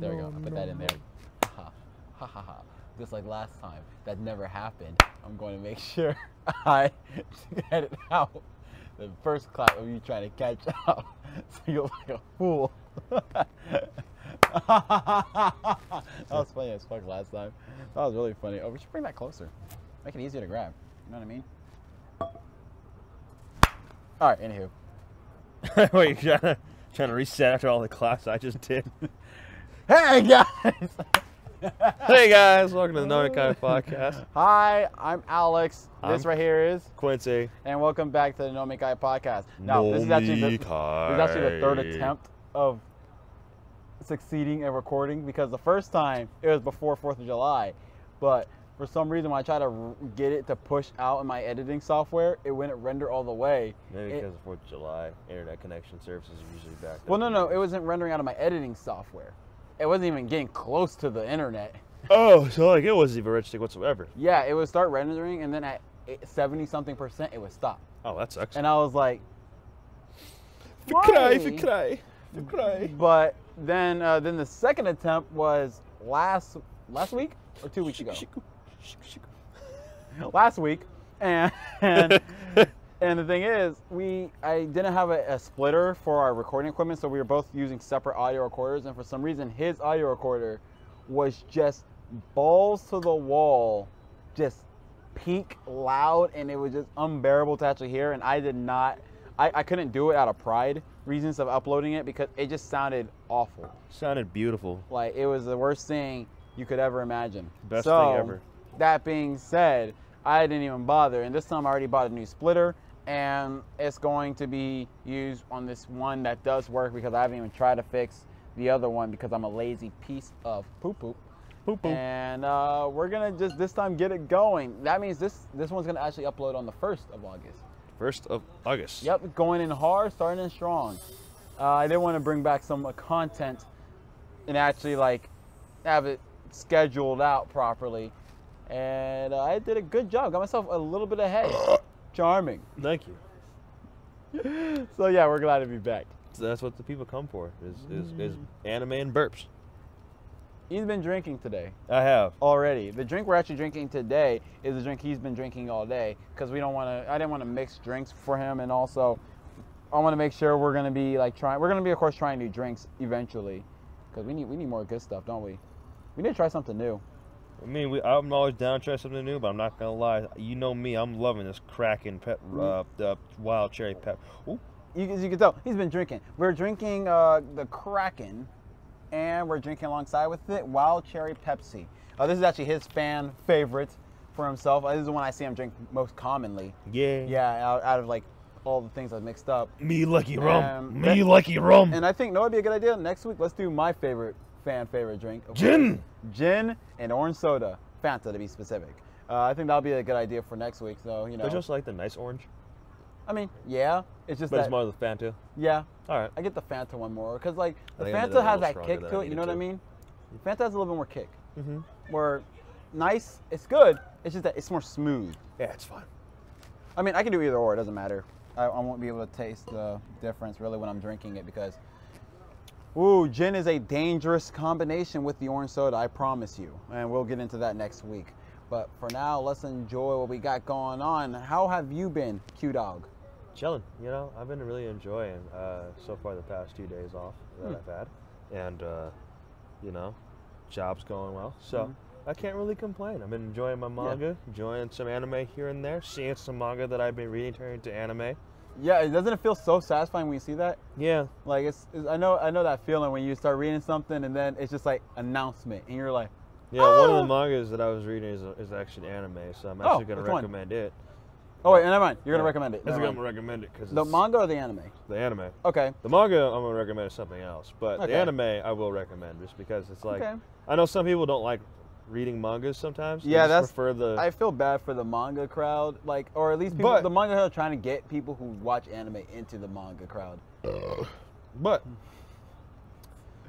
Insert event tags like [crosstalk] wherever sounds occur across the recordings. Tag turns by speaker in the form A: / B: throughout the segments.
A: There we go. I put
B: no,
A: that in
B: no.
A: there. Ha ha ha ha. Just like last time. That never happened. I'm going to make [laughs] sure [laughs] I edit out the first clap of you trying to catch [laughs] up. So you look like a fool. that was funny as fuck last time. That was really funny. Oh, we should bring that closer. Make it easier to grab. You know what I mean? All right, anywho.
B: Wait, you're trying to, trying to reset after all the claps I just did.
A: Hey guys!
B: hey guys, welcome to the Nomikai [laughs] podcast.
A: Hi, I'm Alex. This
B: I'm-
A: right here is,
B: Quincy.
A: and welcome back to the Nomikai podcast. Now, this is actually the, this is actually the third attempt of succeeding at recording because the first time it was before Fourth of July, but for some reason when I tried to get it to push out in my editing software, it wouldn't render all the way.
B: Maybe because of 4th of July, internet connection services are usually back.
A: well, no, no, it wasn't rendering out of my editing software. It wasn't even getting close to the internet.
B: Oh, so like it wasn't even registered whatsoever.
A: Yeah, it would start rendering, and then at 70 something percent, it would stop.
B: Oh, that sucks.
A: And I was like,
B: Cry,
A: why?
B: cry, cry.
A: But then, uh, then the second attempt was last last week or two weeks ago. last week, and and, [laughs] and the thing is, we I didn't have a, a splitter for our recording equipment, so we were both using separate audio recorders, and for some reason, his audio recorder was just balls to the wall, just peak loud, and it was just unbearable to actually hear, and I did not. I, I couldn't do it out of pride reasons of uploading it because it just sounded awful.
B: Sounded beautiful.
A: Like it was the worst thing you could ever imagine.
B: Best
A: So,
B: thing ever.
A: That being said, I didn't even bother, and this time I already bought a new splitter, and it's going to be used on this one that does work because I haven't even tried to fix the other one because I'm a lazy piece of poo poo.
B: Poo poo.
A: And uh, we're gonna just this time get it going. That means this this one's gonna actually upload on the first of August.
B: First of August.
A: Yep, going in hard, starting in strong. Uh, I did want to bring back some uh, content and actually like have it scheduled out properly, and uh, I did a good job. Got myself a little bit ahead. [coughs] [coughs] Charming.
B: Thank you. [laughs]
A: So yeah, we're glad to be back.
B: So that's what the people come for. Is is, is anime and burps.
A: He's been drinking today
B: I have.
A: already. The drink we're actually drinking today is the drink he's been drinking all day because we don't want to. I didn't want to mix drinks for him, and also I want to make sure we're gonna be like trying. We're gonna be of course trying new drinks eventually because we need we need more good stuff, don't we? We need to try something new.
B: I mean, we, I'm always down to try something new, but I'm not gonna lie. You know me, I'm loving this Kraken pep, uh, the wild cherry pep. Ooh,
A: You, as you can tell, he's been drinking. We're drinking uh, the Kraken, and we're drinking alongside with it Wild Cherry Pepsi. Uh, this is actually his fan favorite for himself. Uh, this is the one I see him drink most commonly.
B: yeah.
A: Yeah, out, out of like all the things I've mixed up.
B: Me lucky rum.
A: Um,
B: me
A: that-
B: lucky rum.
A: And I think no, it'd be a good idea. Next week, let's do my favorite fan favorite drink.
B: Gin.
A: Course. Gin and orange soda, Fanta to be specific. Uh, I think that'll be a good idea for next week. So you know,
B: Don't you also like the nice orange?
A: I mean, yeah, it's just
B: But
A: that.
B: it's more of the Fanta.
A: yeah,
B: All right.
A: I get the Fanta one more because like the
B: I think I
A: Fanta
B: did that a
A: has that kick to it. You know what I mean? Fanta has a little bit more kick.
B: Mm-hmm.
A: Where nice, it's good. It's just that it's more smooth.
B: Yeah, it's fun.
A: I mean, I can do either or. It doesn't matter. I, I won't be able to taste the difference really when I'm drinking it because, ooh, gin is a dangerous combination with the orange soda. I promise you, and we'll get into that next week. But for now, let's enjoy what we got going on. How have you been, Q Dog?
B: Chilling. You know, I've been really enjoying uh, so far the past two days off that
A: Hmm.
B: I've had, and uh, you know, job's going well. So.
A: Mhm.
B: I can't really complain. I've been enjoying my manga, enjoying some anime here and there, seeing some manga that I've been reading turn into anime.
A: Yeah, doesn't it feel so satisfying when you see that?
B: Yeah,
A: Like it's, it's I know I know that feeling when you start reading something and then it's just like announcement and you're like,
B: Yeah, one of the oh! mangas that I was reading is, is actually anime, so I'm
A: Oh,
B: actually going to
A: which one?
B: recommend it.
A: oh wait, never mind. You're gonna recommend it.
B: I'm gonna recommend it because
A: The manga or the anime?
B: the anime.
A: Okay.
B: The manga I'm going to recommend is something else, but
A: Okay.
B: the anime I will recommend just because it's like
A: Okay.
B: I know some people don't like reading mangas sometimes.
A: Yeah, that's-
B: prefer the
A: I feel bad for the manga crowd, like, or at least people,
B: But-
A: the manga crowd trying to get people who watch anime into the manga crowd.
B: But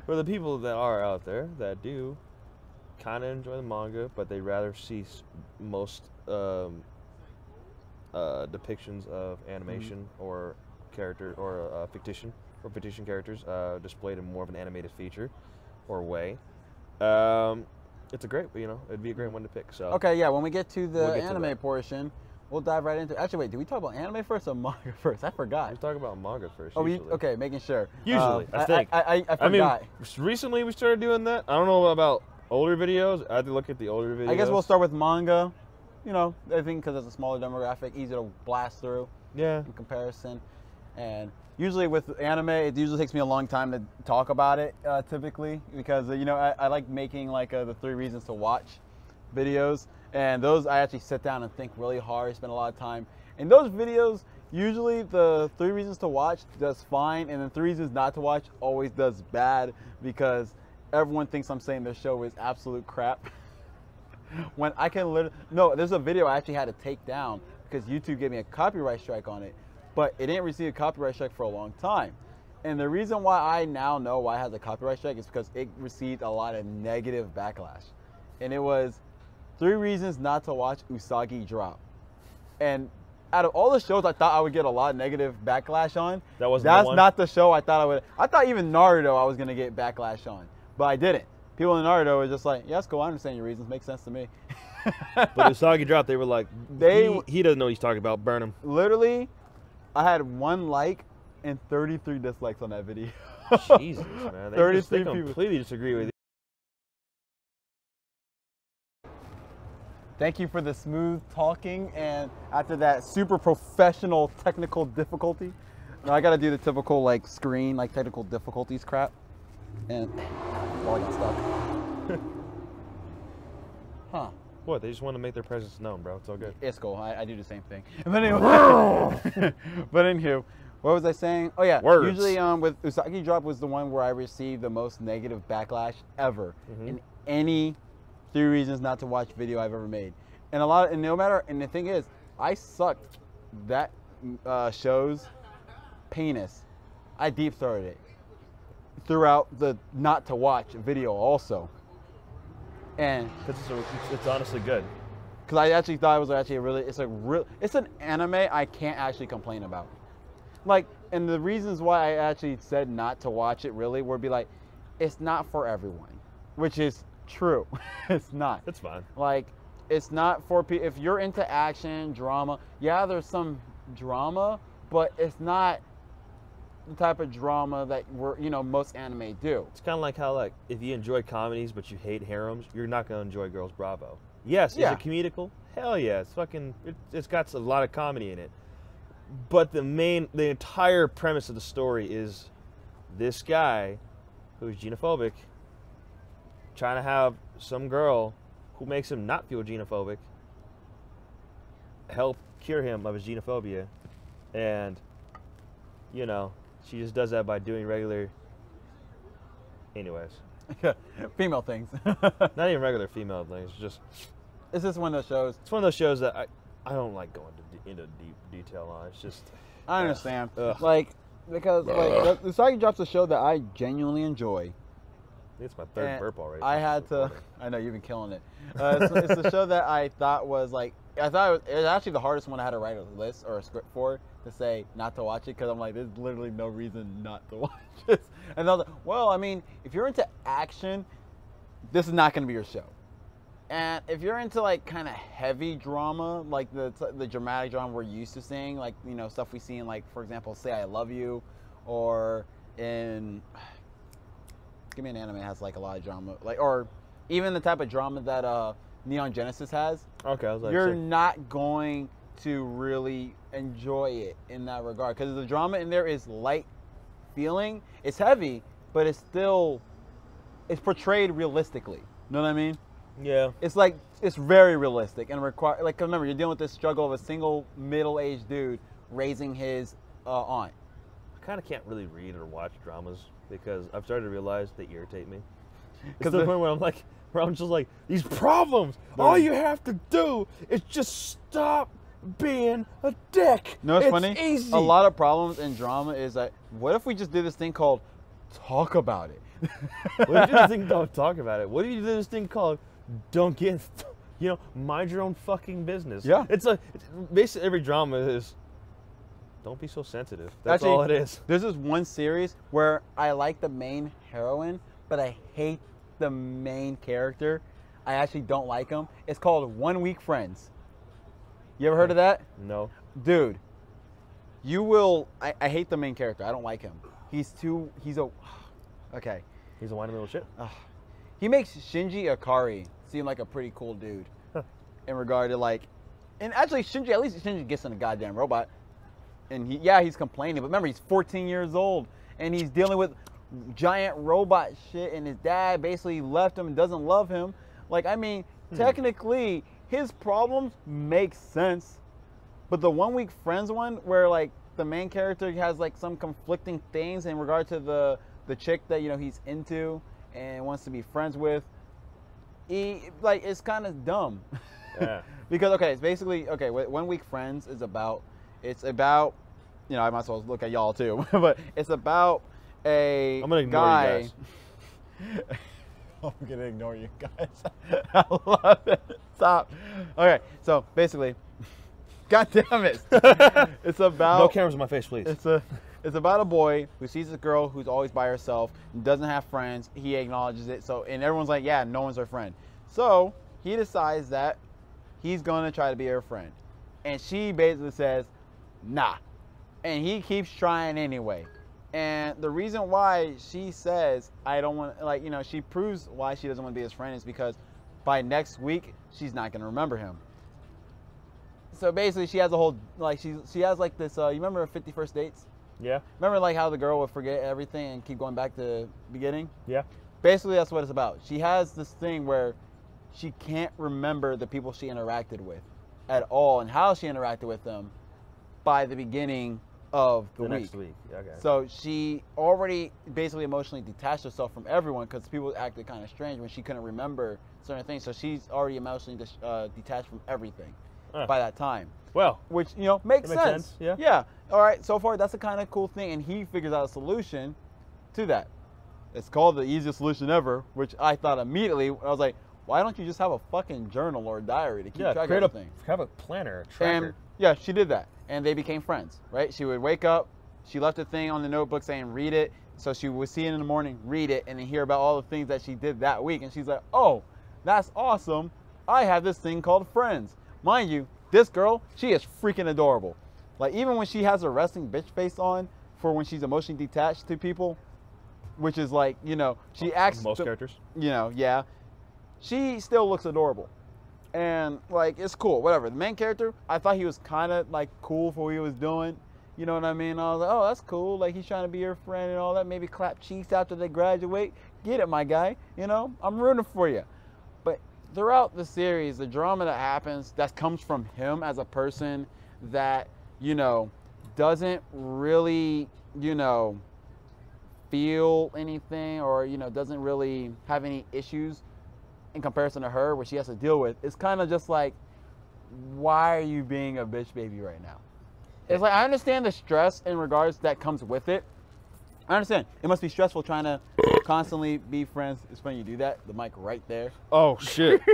B: for the people that are out there that do kind of enjoy the manga, but they rather see most um, uh, depictions of animation or character or uh, fictition or fictition characters uh, displayed in more of an animated feature, or way. Um, it's a great, you know, it'd be a great one to pick. So
A: Okay, yeah. When we get to the
B: We'll get
A: anime
B: that.
A: portion, we'll dive right into. It. Actually, wait. Did we talk about anime first or manga [laughs] first? I forgot.
B: we talk about manga first.
A: Oh, we, okay. Making sure.
B: Usually,
A: Um,
B: I think.
A: I, I, I, I
B: I mean, recently we started doing that. I don't know about older videos. I had to look at the older videos.
A: I guess we'll start with manga. You know, I think because it's a smaller demographic, easy to blast through
B: Yeah.
A: in comparison. And usually with anime, it usually takes me a long time to talk about it, uh, typically, because uh, you know I, I like making like uh, the three reasons to watch videos, and those I actually sit down and think really hard, spend a lot of time. And those videos, usually the three reasons to watch does fine, and the three reasons not to watch always does bad because everyone thinks I'm saying their show is absolute crap. [laughs] when I can literally no, there's a video I actually had to take down because YouTube gave me a copyright strike on it, but it didn't receive a copyright strike for a long time. And the reason why I now know why it has a copyright strike is because it received a lot of negative backlash. And it was three reasons not to watch Usagi Drop. And out of all the shows I thought I would get a lot of negative backlash on,
B: That the
A: that's not the show I thought I would. I thought even Naruto I was gonna get backlash on, but I didn't. People in Naruto were just like, "Yeah, that's cool. I understand your reasons. Makes sense to me." [laughs]
B: But Usagi dropped. They were like,
A: They-
B: he, he doesn't know what he's talking about. Burn him.
A: literally, I had one like and 33 dislikes on that video.
B: Jesus, [laughs] man. They, just,
A: 33
B: they
A: people.
B: completely disagree with you.
A: Thank you for the smooth talking, and after that super professional technical difficulty, now I gotta do the typical like screen like technical difficulties crap, and I got stuck. [laughs] huh.
B: What? They just want to make their presence known, bro. It's all good.
A: It's cool. I, I do the same thing. [laughs] But anyway, [laughs] but anywho, what was I saying? Oh yeah,
B: Words.
A: usually um with Usagi Drop was the one where I received the most negative backlash ever
B: Mhm.
A: in any three reasons not to watch video I've ever made, and a lot. of, and no matter. And the thing is, I sucked that uh, show's penis. I deep throated it throughout the not to watch video also, and
B: It's, it's, it's honestly good.
A: because I actually thought it was actually a really it's a real it's an anime I can't actually complain about. Like, and the reasons why I actually said not to watch it really would be like, it's not for everyone, which is true. [laughs] it's not.
B: It's fine.
A: Like, it's not for people. If you're into action, drama, yeah, there's some drama, but it's not the type of drama that we're you know most anime do.
B: It's kind of like how like if you enjoy comedies but you hate harems, you're not gonna enjoy Girls Bravo. Yes,
A: Yeah.
B: is it comedical? Hell yeah, it's fucking. It, it's got a lot of comedy in it. But the main, the entire premise of the story is this guy who's xenophobic trying to have some girl who makes him not feel xenophobic help cure him of his xenophobia, and you know she just does that by doing regular. Anyways, [laughs]
A: Female things. [laughs]
B: not even regular female things. Just
A: it's just one of those shows.
B: it's one of those shows that I, I don't like going to, into deep detail on. It's just
A: I understand. [sighs]
B: Ugh.
A: Like because like the, Usagi Drop's a show that I genuinely enjoy.
B: It's my third
A: And
B: burp already.
A: I had to.
B: recording. [laughs]
A: I know you've been killing it. Uh, it's, it's a show that I thought was like. I thought it was, it was actually the hardest one I had to write a list or a script for to say not to watch it because I'm like, there's literally no reason not to [laughs] watch this. And I was like, well, I mean, if you're into action, this is not going to be your show. And if you're into like kind of heavy drama, like the the dramatic drama we're used to seeing, like you know stuff we see in like for example, Say I Love You, or in [sighs] give me an anime that has like a lot of drama, like or even the type of drama that uh, Neon Genesis has,
B: Okay, I was like,
A: you're not going to really enjoy it in that regard because the drama in there is light feeling. It's heavy, but it's still it's portrayed realistically. You know what I mean?
B: yeah.
A: It's like it's very realistic and require like 'cause remember you're dealing with this struggle of a single middle-aged dude raising his uh, aunt.
B: I kind of can't really read or watch dramas because I've started to realize they irritate me. [laughs] Because the
A: the-
B: point where I'm like, where I'm just like, these problems. All you have to do is just stop being a dick.
A: You know what's
B: it's
A: funny?
B: Easy.
A: A lot of problems in drama is like, what if we just did this thing called talk about it? [laughs]
B: What if you do this thing? [laughs] Don't talk about it. What if you do this thing called "Don't get," [laughs] you know, mind your own fucking business.
A: Yeah.
B: It's like it's, basically every drama is. Don't be so sensitive. That's
A: Actually,
B: all it is.
A: There's this one series where I like the main heroine, but I hate the main character. I actually don't like him. It's called One Week Friends. You ever heard of that?
B: No.
A: Dude, you will. I, I hate the main character. I don't like him. He's too. He's a. [sighs] Okay.
B: He's a whiny little shit.
A: He makes Shinji Ikari seem like a pretty cool dude
B: Huh.
A: in regard to like, and actually Shinji at least Shinji gets in a goddamn robot, and he yeah he's complaining, but remember he's 14 years old and he's dealing with giant robot shit, and his dad basically left him and doesn't love him. Like I mean, hmm. technically his problems make sense, but the one week friends one where like the main character has like some conflicting things in regard to the the chick that you know he's into and wants to be friends with. He like it's kind of dumb.
B: Yeah. [laughs]
A: because okay, it's basically okay. One week friends is about. It's about you know I might as well look at y'all too, [laughs] but it's about a
B: I'm gonna ignore you guys. [laughs]
A: I'm gonna ignore you guys. I love it. Stop. Okay, so basically, [laughs] God damn it, [laughs] it's about
B: no cameras in my face, please.
A: it's a it's about a boy who sees a girl who's always by herself, doesn't have friends. He acknowledges it. So and everyone's like, yeah, no one's her friend. So he decides that he's gonna try to be her friend, and she basically says, nah, and he keeps trying anyway. And the reason why she says I don't want like you know she proves why she doesn't want to be his friend is because by next week she's not gonna remember him. So basically, she has a whole like she she has like this. Uh, you remember Fifty First Dates?
B: yeah.
A: Remember like how the girl would forget everything and keep going back to the beginning?
B: Yeah.
A: Basically, that's what it's about. She has this thing where she can't remember the people she interacted with at all and how she interacted with them by the beginning of the,
B: The,
A: week.
B: next week. Okay.
A: So she already basically emotionally detached herself from everyone because people acted kind of strange when she couldn't remember certain things. So she's already emotionally dis- uh, detached from everything
B: Huh.
A: by that time
B: well,
A: which you know makes,
B: makes
A: sense.
B: sense, yeah.
A: Yeah. All right. So far, that's a kind of cool thing, and he figures out a solution to that. It's called the easiest solution ever, which I thought immediately. I was like, why don't you just have a fucking journal or diary to keep
B: yeah.
A: track of
B: a have a planner, a tracker.
A: And yeah, she did that, and they became friends. Right? She would wake up, she left a thing on the notebook saying read it, so she would see it in the morning, read it, and then hear about all the things that she did that week, and she's like, oh, that's awesome. I have this thing called friends. Mind you, this girl, she is freaking adorable. Like even when she has a resting bitch face on for when she's emotionally detached to people, which is like you know she acts
B: most
A: to-
B: characters.
A: you know, yeah, she still looks adorable. And like it's cool, whatever. The main character, I thought he was kind of like cool for what he was doing. You know what I mean? I was like, oh, that's cool. Like he's trying to be your friend and all that. Maybe clap cheeks after they graduate. Get it, my guy. You know, I'm rooting for you. But throughout the series, the drama that happens that comes from him as a person that you know doesn't really you know feel anything or you know doesn't really have any issues in comparison to her what she has to deal with it's kind of just like why are you being a bitch baby right now it's like i understand the stress in regards that comes with it i understand it must be stressful trying to [coughs] constantly be friends it's funny you do that the mic right there
B: Oh shit! [laughs]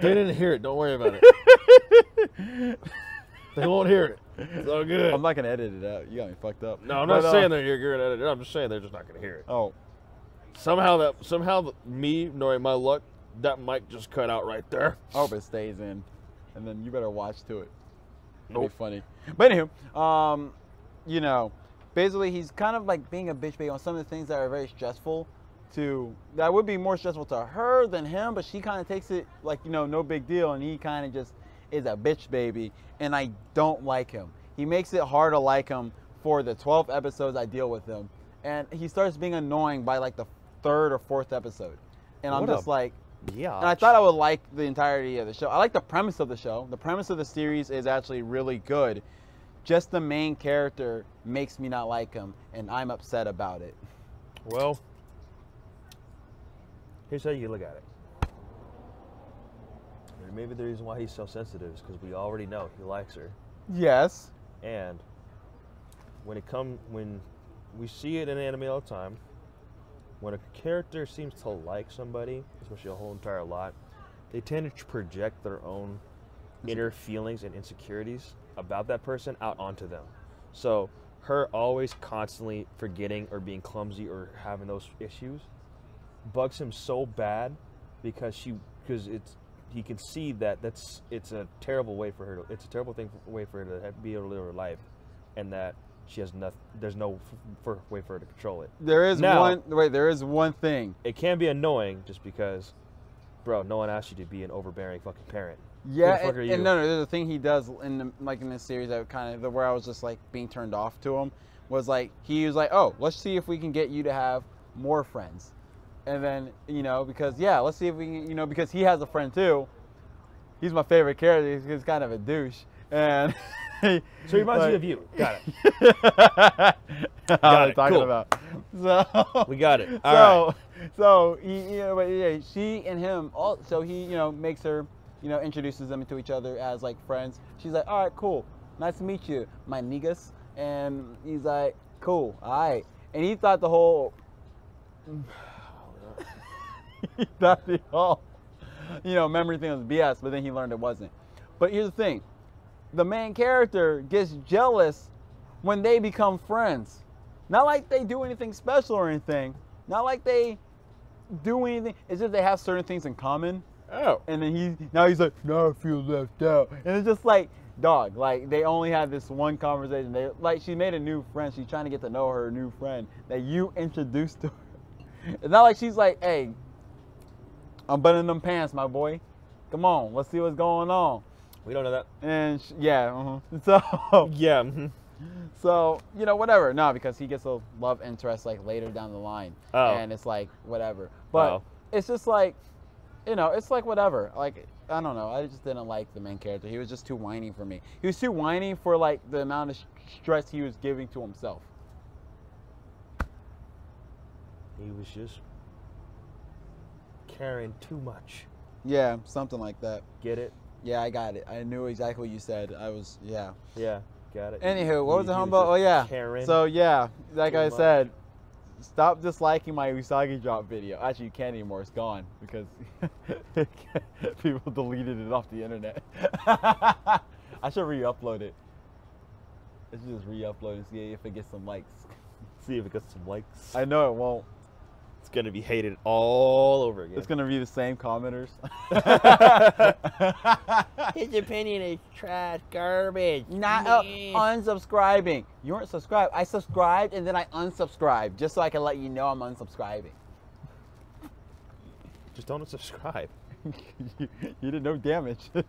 B: they didn't hear it. Don't worry about it. [laughs] they won't hear it. It's all good.
A: i'm not gonna edit it out you got me fucked up
B: no, I'm
A: But,
B: not
A: uh,
B: saying that you're good at it. I'm just saying they're just not gonna hear it.
A: oh
B: Somehow that somehow me knowing my luck, that mic just cut out right there.
A: I hope it stays in, and then you better watch to it. It'll
B: Nope.
A: be funny. But anywho, um, you know, basically he's kind of like being a bitch baby on some of the things that are very stressful to that would be more stressful to her than him, but she kind of takes it like you know no big deal, and he kind of just is a bitch baby, and I don't like him. He makes it hard to like him for the 12 episodes I deal with him, and he starts being annoying by like the third or fourth episode, and I'm
B: What a
A: just like.
B: Yeah.
A: And I thought I would like the entirety of the show. I like the premise of the show. The premise of the series is actually really good. Just the main character makes me not like him, and I'm upset about it.
B: Well, here's how you look at it. Maybe the reason why he's so sensitive is because we already know he likes her,
A: Yes.
B: and when it come when we see it in anime all the time, when a character seems to like somebody, especially a whole entire lot, they tend to project their own inner feelings and insecurities about that person out onto them. So her always constantly forgetting or being clumsy or having those issues bugs him so bad because she because it's he can see that that's it's a terrible way for her to it's a terrible thing way for her to be able to live her life, and that she has nothing. There's no way for her to control it.
A: There is
B: Now-
A: one. Wait, there is one thing.
B: It can be annoying just because, bro, no one asked you to be an overbearing fucking parent.
A: Yeah, and, and no, no. There's a thing he does in the, like in this series that kind of where I was just like being turned off to him was like he was like, oh, let's see if we can get you to have more friends, and then you know because yeah, let's see if we can you know because he has a friend too. He's my favorite character. He's kind of a douche, and [laughs] [laughs]
B: So he reminds you of you. [laughs] Got it. Got it,
A: Talking
B: cool.
A: about. So [laughs]
B: We got it. All
A: so,
B: right.
A: so he, you know, but yeah, she and him. All, so he, you know, makes her, you know, introduces them to each other as like friends. She's like, all right, cool, nice to meet you, my niggas. And he's like, cool, all right. And he thought the whole, [sighs] he thought the whole, you know, memory thing was BS. But then he learned it wasn't. But here's the thing, the main character gets jealous when they become friends. Not like they do anything special or anything. Not like they do anything. It's just they have certain things in common.
B: Oh.
A: And then he now he's like, now I feel left out. And it's just like, dog, like they only had this one conversation. They like she made a new friend. She's trying to get to know her new friend that you introduced to her. [laughs] It's not like she's like, hey, I'm buttoning them pants, my boy. Come on, let's see what's going on.
B: We don't know that.
A: And sh yeah, uh [laughs] so
B: Yeah. [laughs] mhm.
A: so you know whatever. No, because he gets a love interest like later down the line,
B: Oh.
A: and it's like whatever. But
B: Oh.
A: it's just like, you know, it's like whatever. Like I don't know. I just didn't like the main character. He was just too whiny for me. He was too whiny for like the amount of sh- stress he was giving to himself.
B: He was just caring too much.
A: Yeah, something like that.
B: Get it?
A: Yeah, I got it. I knew exactly what you said. I was yeah.
B: Yeah. Got it.
A: Anywho, what was the
B: He
A: humble? Oh yeah.
B: Caring.
A: So yeah, like I said, stop disliking my Usagi drop video. Actually, you can't anymore. It's gone because [laughs] people deleted it off the internet. [laughs] I should re-upload it. I should just re-upload and see if it gets some likes.
B: see if it gets some likes.
A: I know it won't.
B: It's gonna be hated all over again.
A: It's gonna be the same commenters. [laughs]
B: His opinion is trash, garbage.
A: Not uh, unsubscribing. You weren't subscribed. I subscribed and then I unsubscribed just so I can let you know I'm unsubscribing.
B: Just don't subscribe. [laughs]
A: you, you did no damage. [laughs] uh,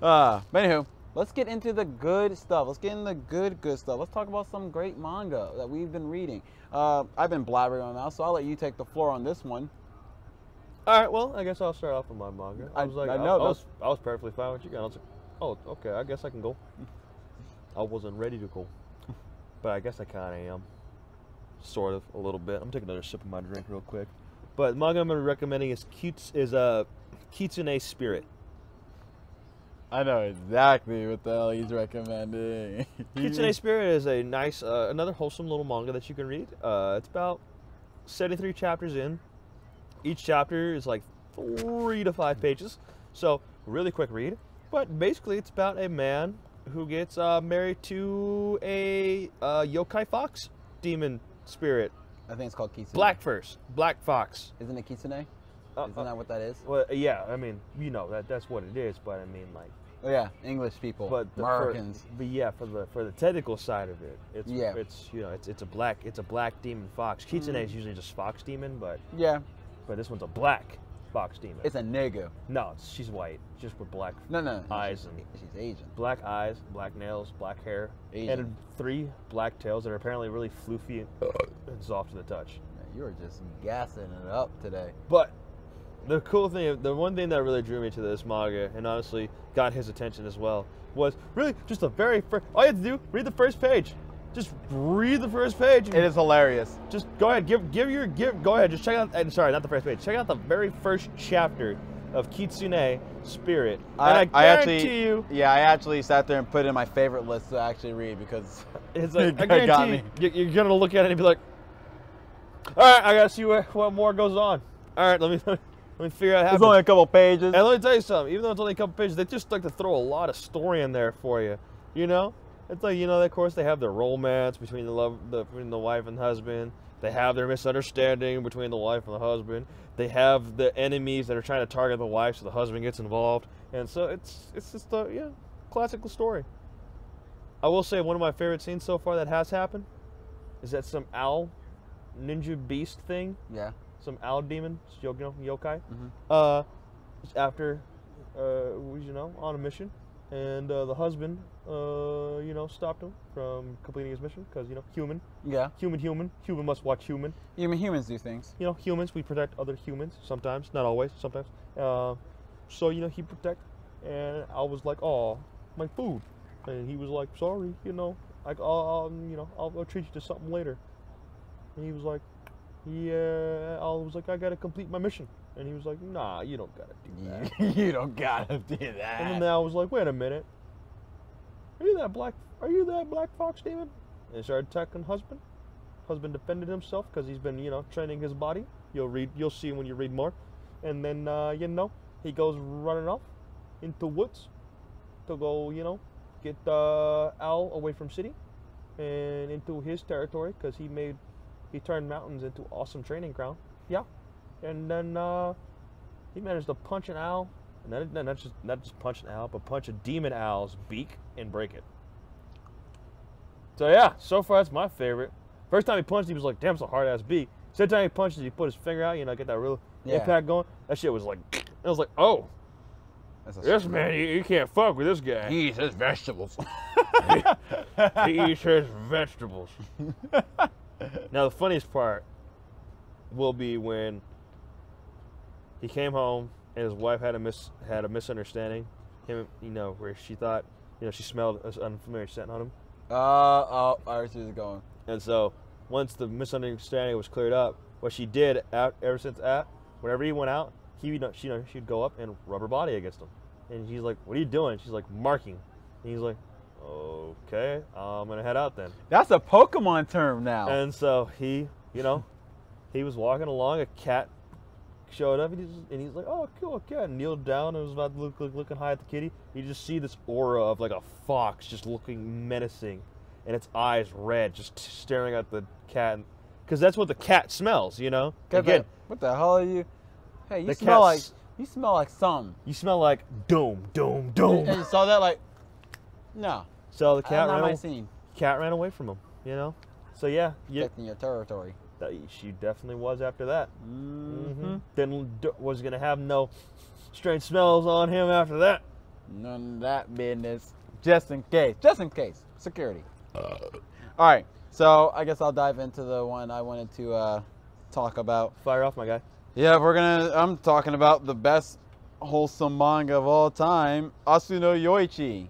A: but anywho, let's get into the good stuff. Let's get into the good, good stuff. Let's talk about some great manga that we've been reading. Uh, I've been blabbering on now, so I'll let you take the floor on this one.
B: All right. Well, I guess I'll start off with my manga. I
A: I-
B: was like,
A: I
B: I,
A: know,
B: I, was, I was perfectly fine with you guys. I was like, oh, okay. I guess I can go. I wasn't ready to go, but I guess I kind of am. Sort of, a little bit. I'm taking another sip of my drink real quick. But the manga I'm gonna be recommending is Kits is uh, Kitsune Spirit.
A: I know exactly what the hell he's recommending. [laughs]
B: Kitsune Spirit is a nice, uh, another wholesome little manga that you can read. Uh, it's about 73 chapters in. Each chapter is like three to five pages, so really quick read. But basically, it's about a man who gets uh, married to a uh, yokai fox demon spirit.
A: I think it's called Kitsune.
B: Black first, black fox.
A: Isn't it Kitsune?
B: Uh,
A: Isn't
B: uh,
A: that what that is?
B: well, yeah, I mean, you know that that's what it is, but I mean, like,
A: yeah, English people,
B: but the- for-
A: Americans.
B: but yeah, for the for the technical side of it, it's
A: Yeah.
B: it's you know it's it's a black it's a black demon fox. Kitsune
A: Mm.
B: is usually just fox demon, but
A: yeah,
B: but this one's a black fox demon.
A: it's a nigga.
B: no, she's white, just with black
A: No, no,
B: Eyes
A: She's,
B: and-
A: she's Asian.
B: black eyes, black nails, black hair,
A: Asian.
B: and three black tails that are apparently really floofy and, and soft to the touch.
A: Man, you are just gassing it up today.
B: But the cool thing, the one thing that really drew me to this manga, and honestly got his attention as well, was really just the very first. All you have to do, read the first page. Just read the first page.
A: It is hilarious.
B: Just go ahead, give give your give. Go ahead, just check out. And sorry, not the first page. Check out the very first chapter of Kitsune Spirit. and I,
A: I
B: guarantee
A: actually,
B: you,
A: yeah, I actually sat there and put it in my favorite list to actually read because [laughs]
B: it's [laughs] like I
A: it got
B: guarantee
A: me.
B: you, you're gonna look at it and be like, all right, I gotta see what, what more goes on. All right, let me [laughs] let me figure out how.
A: It's only a couple pages.
B: And let me tell you something. Even though it's only a couple pages, they just like to throw a lot of story in there for you. You know, it's like you know, of course, they have the romance between the love, the, between the wife and husband. They have their misunderstanding between the wife and the husband. They have the enemies that are trying to target the wife, so the husband gets involved. And so it's it's just a yeah, classical story. I will say one of my favorite scenes so far that has happened is that some owl ninja beast thing,
A: Yeah.
B: Some owl demon, you know, yokai.
A: Mhm.
B: Uh, after uh, was you know on a mission, and uh, the husband uh, you know stopped him from completing his mission because you know human,
A: Yeah.
B: human, human, human must watch human.
A: Human humans do things.
B: You know humans we protect other humans sometimes, not always, sometimes. Uh, so you know he protect, and I was like, oh, my food, and he was like, sorry, you know, like I'll, I'll you know I'll, I'll treat you to something later, and he was like, yeah, I was like I gotta complete my mission, and he was like, nah, you don't gotta do that. [laughs]
A: you don't gotta do that.
B: And then I was like, wait a minute. Are you that black? Are you that black fox demon? And he started attacking husband. Husband defended himself because he's been, you know, training his body. You'll read, you'll see when you read more. And then, uh, you know, he goes running off into woods to go, you know, get uh, Al away from city and into his territory because he made, he turned mountains into awesome training ground. Yeah. And then uh, he managed to punch an owl and not, not- not just not just punch an owl, but punch a demon owl's beak and break it. So yeah, so far that's my favorite. First time he punched, he was like, "Damn, it's a hard ass beak." Second time he punches, he put his finger out, you know, get that real
A: Yeah.
B: impact going. That shit was like, [sniffs] I was like, "Oh,
A: That's a
B: this man, you, you can't fuck with this guy.
A: He eats his vegetables. [laughs]
B: he eats his vegetables." [laughs] now the funniest part will be when he came home and his wife had a mis had a misunderstanding. Him, you know, where she thought, you know, she smelled an unfamiliar scent on him,
A: uh, oh, I see where going.
B: and so once the misunderstanding was cleared up, what she did out ever since that, whenever he went out, he would, she, you know, she'd go up and rub her body against him, and he's like, "What are you doing?" She's like, "Marking," and he's like, "Okay, I'm gonna head out then."
A: That's a Pokemon term now.
B: And so he, you know, he was walking along. A cat showed up, and he's, and he's like, "Oh, cool, cat." And kneeled down and was about to look, look, looking high at the kitty. You just see this aura of like a fox, just looking menacing, and its eyes red, just staring at the cat, because that's what the cat smells. You know, again,
A: that- what the hell are you? Hey, you smell like you smell like something.
B: you smell like doom, doom,
A: And
B: doom.
A: you saw that like, no,
B: So the cat ran,
A: my
B: aw-
A: scene.
B: cat ran away from him. You know, so yeah, yeah,
A: Protecting your territory.
B: that, she definitely was after that.
A: Mm-hmm.
B: hmm Then was gonna have no strange smells on him after that.
A: None of that business. Just in case. Just in case. Security. All right. So I guess I'll dive into the one I wanted to uh, talk about.
B: Fire off, my guy.
A: Yeah, we're gonna. I'm talking about the best wholesome manga of all time, Asu no Yoichi.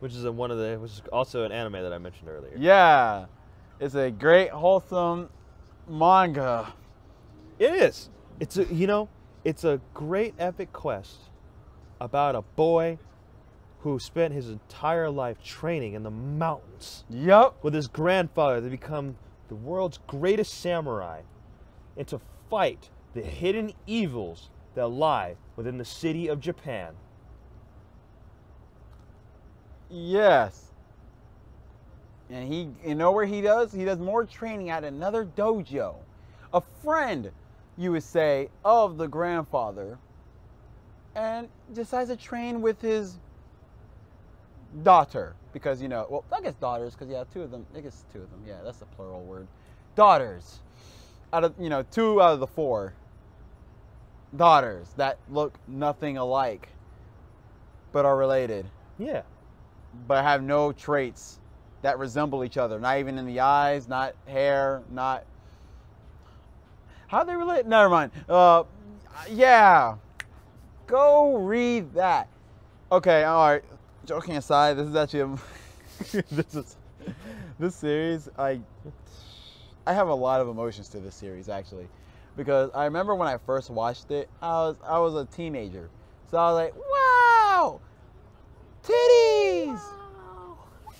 B: Which is a, one of the, which is also an anime that I mentioned earlier.
A: Yeah, it's a great wholesome manga.
B: It is. It's a, you know, it's a great epic quest about a boy who spent his entire life training in the mountains with his grandfather to become the world's greatest samurai and to fight the hidden evils that lie within the city of Japan.
A: Yes. And he, you know where he does? He does more training at another dojo. A friend, you would say, of the grandfather, and decides to train with his daughter. Because, you know, well, I guess daughters, because, yeah, two of them, I guess two of them. Yeah, that's the plural word. Daughters. Out of, you know, two out of the four daughters that look nothing alike, but are related
B: Yeah.
A: But have no traits that resemble each other. Not even in the eyes, not hair, not. How they relate? Never mind. Uh, yeah. Go read that. Okay, all right. Joking aside, this is actually a, [laughs] this is this series. I I have a lot of emotions to this series actually, because I remember when I first watched it, I was I was a teenager, so I was like, wow, titties,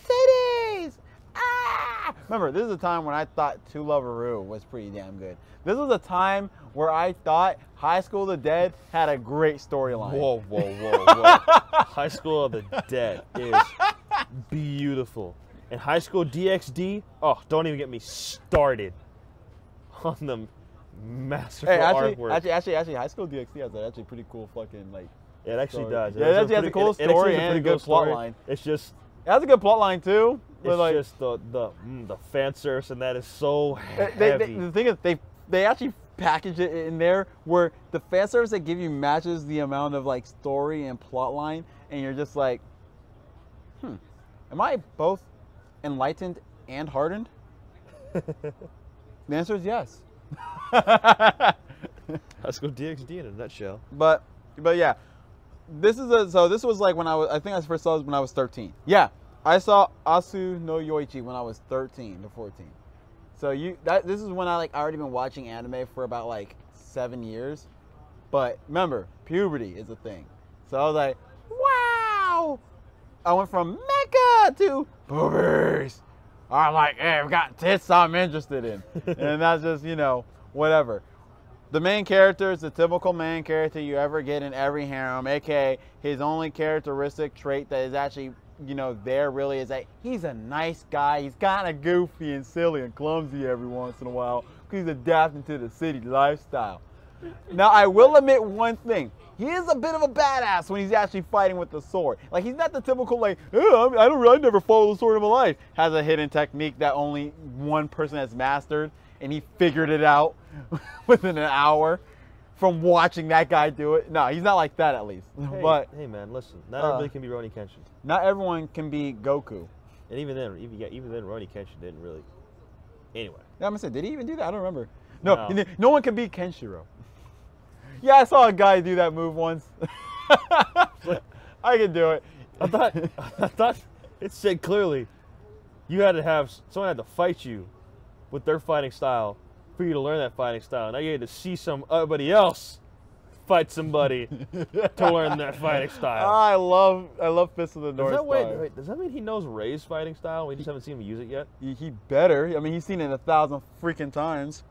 A: titties. Ah! Remember, this is a time when I thought To Love-Ru was pretty damn good. This was a time where I thought High School of the Dead had a great storyline.
B: Whoa, whoa, whoa, whoa. [laughs] High School of the Dead is beautiful. And High School DxD, oh, don't even get me started on the masterful
A: Hey, actually,
B: artwork.
A: actually, actually, actually, High School DxD has a actually pretty cool fucking like.
B: yeah, it actually
A: story.
B: does.
A: Yeah, it
B: has
A: actually has a cool
B: it- it
A: story
B: has
A: and a
B: pretty
A: good plot line.
B: It's just,
A: It has a good plot line too. But
B: it's
A: like,
B: just the the mm, the fan service, and that is so heavy.
A: they, the thing is, they they actually package it in there where the fan service they give you matches the amount of like story and plot line, and you're just like, hmm, am I both enlightened and hardened? [laughs] the answer is yes. [laughs]
B: Let's go DxD in a nutshell.
A: But but yeah, this is a so this was like when I was I think I first saw this when I was 13. Yeah, I saw Asu no Yoichi when I was 13 to 14. So you that this is when I like already been watching anime for about like seven years. But remember, puberty is a thing. So I was like, wow. I went from mecha to boobies. I'm like, hey, I've got tits I'm interested in. [laughs] and that's just, you know, whatever. The main character is the typical main character you ever get in every harem, aka his only characteristic trait that is actually, you know, there really is that he's a nice guy. He's kind of goofy and silly and clumsy every once in a while because he's adapting to the city lifestyle. Now, I will admit one thing. He is a bit of a badass when he's actually fighting with the sword. Like, he's not the typical, like, oh, I don't, I never follow the sword in my life. Has a hidden technique that only one person has mastered, and he figured it out [laughs] within an hour from watching that guy do it. No, he's not like that at least.
B: Hey,
A: But
B: hey man, listen, not
A: uh,
B: everybody can be Rurouni Kenshin,
A: not everyone can be Goku.
B: and even then, even yeah, even then, Rurouni Kenshin didn't really. Anyway,
A: Yeah, I'm gonna say, did he even do that? I don't remember. No,
B: No.
A: no, one can beat Kenshiro. [laughs] Yeah, I saw a guy do that move once. [laughs] I can do it.
B: I thought [laughs] I thought it said clearly you had to have someone had to fight you with their fighting style for you to learn that fighting style. Now you had to see somebody else fight somebody to learn that fighting style. [laughs]
A: I love, I love Fist of the
B: Does
A: North
B: that, wait, wait, does that mean he knows Ray's fighting style? We just haven't seen him use it yet.
A: He, he better. I mean, he's seen it a thousand freaking times.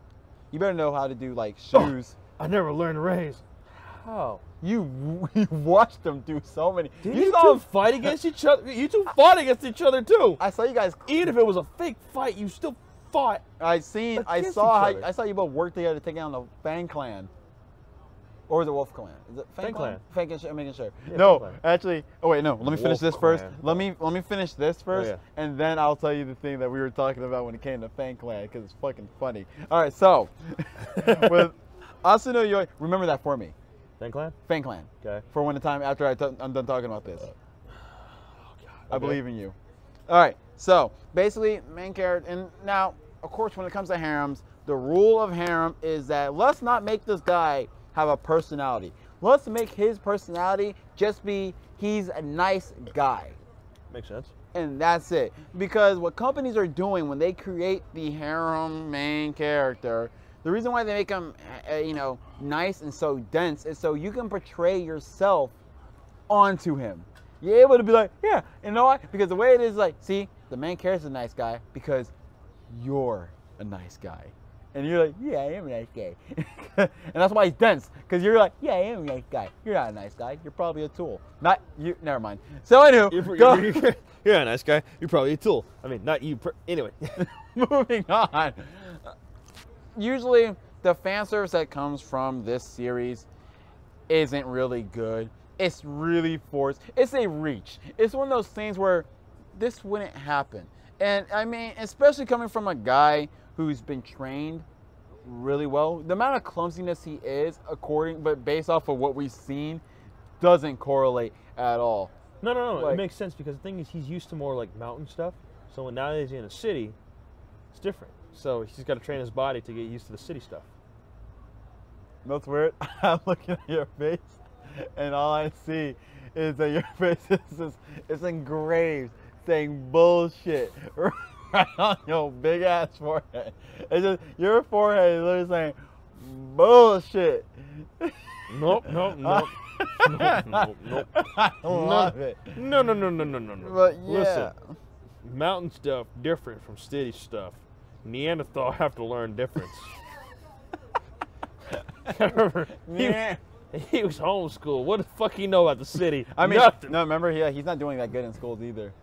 A: You better know how to do like
B: Oh.
A: shoes.
B: I never learned Ray's. How?
A: You, [laughs] you watched them do so many.
B: Did
A: you
B: you,
A: saw.
B: two fight against [laughs] each other? You two fought against each other too.
A: I saw you guys.
B: Even if it was a fake fight, you still fought.
A: I seen. I saw.
B: each other.
A: I saw you both work together to take down the Fang Clan. Or the Wolf Clan? Is it Fang,
B: Fang
A: Clan? Fang Clan. I'm making sure.
B: Yeah,
A: no, actually. Oh wait, no. Let me finish
B: Wolf
A: this first. Let me let me finish this oh, first,
B: yeah.
A: and then I'll tell you the thing that we were talking about when it came to Fang Clan because it's fucking funny. All right, so [laughs] with Asuno Yoi, remember that for me.
B: Fan clan?
A: Fang Clan.
B: Okay.
A: For when the time after I t- I'm done talking about this. [sighs] Oh, I
B: Okay.
A: believe in you. All right. So basically, main character, and now, of course, when it comes to harems, the rule of harem is that let's not make this guy have a personality. Let's make his personality just be he's a nice guy.
B: Makes sense.
A: And that's it. Because what companies are doing when they create the harem main character, the reason why they make him, uh, you know, nice and so dense is so you can portray yourself onto him. You're able to be like, yeah, you know what? Because the way it is, like, see, the main character's a nice guy because you're a nice guy. And you're like, yeah, I am a nice guy. [laughs] and that's why he's dense, because you're like, yeah, I am a nice guy. You're not a nice guy. You're probably a tool. Not you. Never mind. So, anywho,
B: You're,
A: go-
B: you're, you're, [laughs] you're a nice guy. You're probably a tool. I mean, not you. Anyway. [laughs]
A: moving on. Usually, the fan service that comes from this series isn't really good. It's really forced. It's a reach. It's one of those things where this wouldn't happen. And I mean, especially coming from a guy who's been trained really well, the amount of clumsiness he is, according but based off of what we've seen, doesn't correlate at all.
B: no, no, no.
A: Like-
B: it makes sense because the thing is, he's used to more like mountain stuff. So when now he's in a city, it's different. So he's got to train his body to get used to the city stuff.
A: That's weird. [laughs] I'm looking at your face, and all I see is that your [laughs] face is just, it's engraved saying bullshit [laughs] right on your big ass forehead. It's just your forehead is literally saying bullshit.
B: Nope, nope, [laughs] nope. nope, nope, nope.
A: I love it.
B: No, no, no, no, no, no, no.
A: But yeah.
B: Listen, mountain stuff different from city stuff. Neanderthal have to learn difference. Remember, he, [laughs]
A: Yeah.
B: he was homeschooled. What the fuck he know about the city?
A: I mean,
B: Nothing.
A: no, remember, yeah, he's not doing that good in schools either.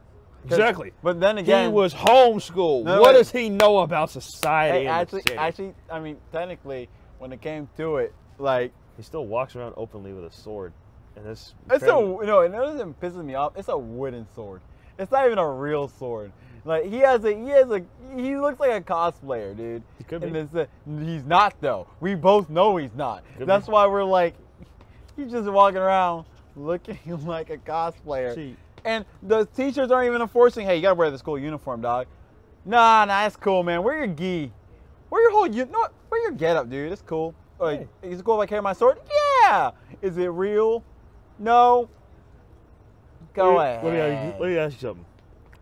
B: Exactly.
A: But then again,
B: he was homeschooled.
A: No,
B: what
A: wait.
B: does he know about society?
A: Hey,
B: in the
A: actually,
B: city?
A: actually, I mean, technically, when it came to it, like
B: he still walks around openly with a sword, and this.
A: it's a you know, and another thing pisses me off. It's a wooden sword. It's not even a real sword. Like he has a he has a he looks like a cosplayer, dude.
B: He could
A: and
B: be.
A: it's a, he's not though. We both know he's not.
B: Could
A: That's
B: be.
A: why we're like, he's just walking around looking [laughs] like a cosplayer.
B: See,
A: And the teachers aren't even enforcing, hey, you gotta wear the school uniform, dog. Nah, nah, it's cool, man. Wear your gi. Wear your whole, you know what? Wear your get up, dude. It's cool. Like, is it cool if I carry my sword? Yeah. Is it real? No. Go
B: let me,
A: ahead.
B: let me, ask you, let me ask you something.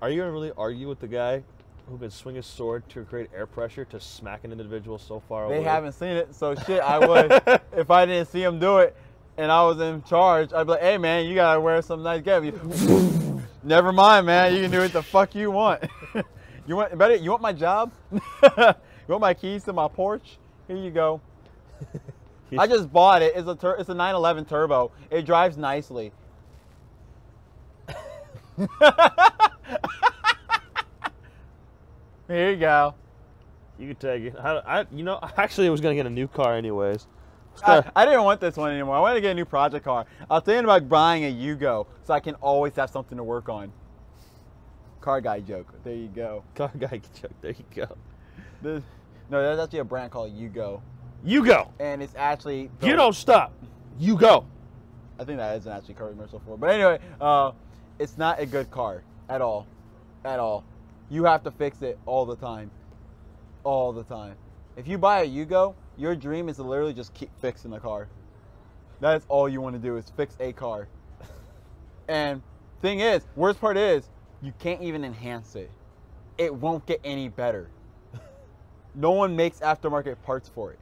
B: Are you gonna really argue with the guy who can swing his sword to create air pressure to smack an individual so far away?
A: They haven't seen it, so shit, I would. [laughs] if I didn't see him do it and I was in charge, I'd be like, hey, man, you gotta wear some nice gear. [laughs] Never mind, man. You can do what the fuck you want. [laughs] you want better? You want my job? [laughs] you want my keys to my porch? Here you go. I just bought it. It's a tur- it's a 911 turbo. It drives nicely. Here you go.
B: You can take it. I, I, you know, actually, I was gonna get a new car anyways. [laughs]
A: I, [laughs] I didn't want this one anymore. I wanted to get a new project car. I was thinking about buying a Yugo so I can always have something to work on. Car guy joke. There you go. [laughs]
B: car guy joke. There you go.
A: This, no, there's actually a brand called Yugo,
B: Yugo.
A: and it's actually the-
B: You don't stop. You go.
A: I think that is an actually car commercial for. But anyway, uh, it's not a good car at all, at all. You have to fix it all the time, all the time. If you buy a Yugo, your dream is to literally just keep fixing the car. That's all you want to do is fix a car. And thing is, worst part is, you can't even enhance it. It won't get any better. [laughs] No one makes aftermarket parts for it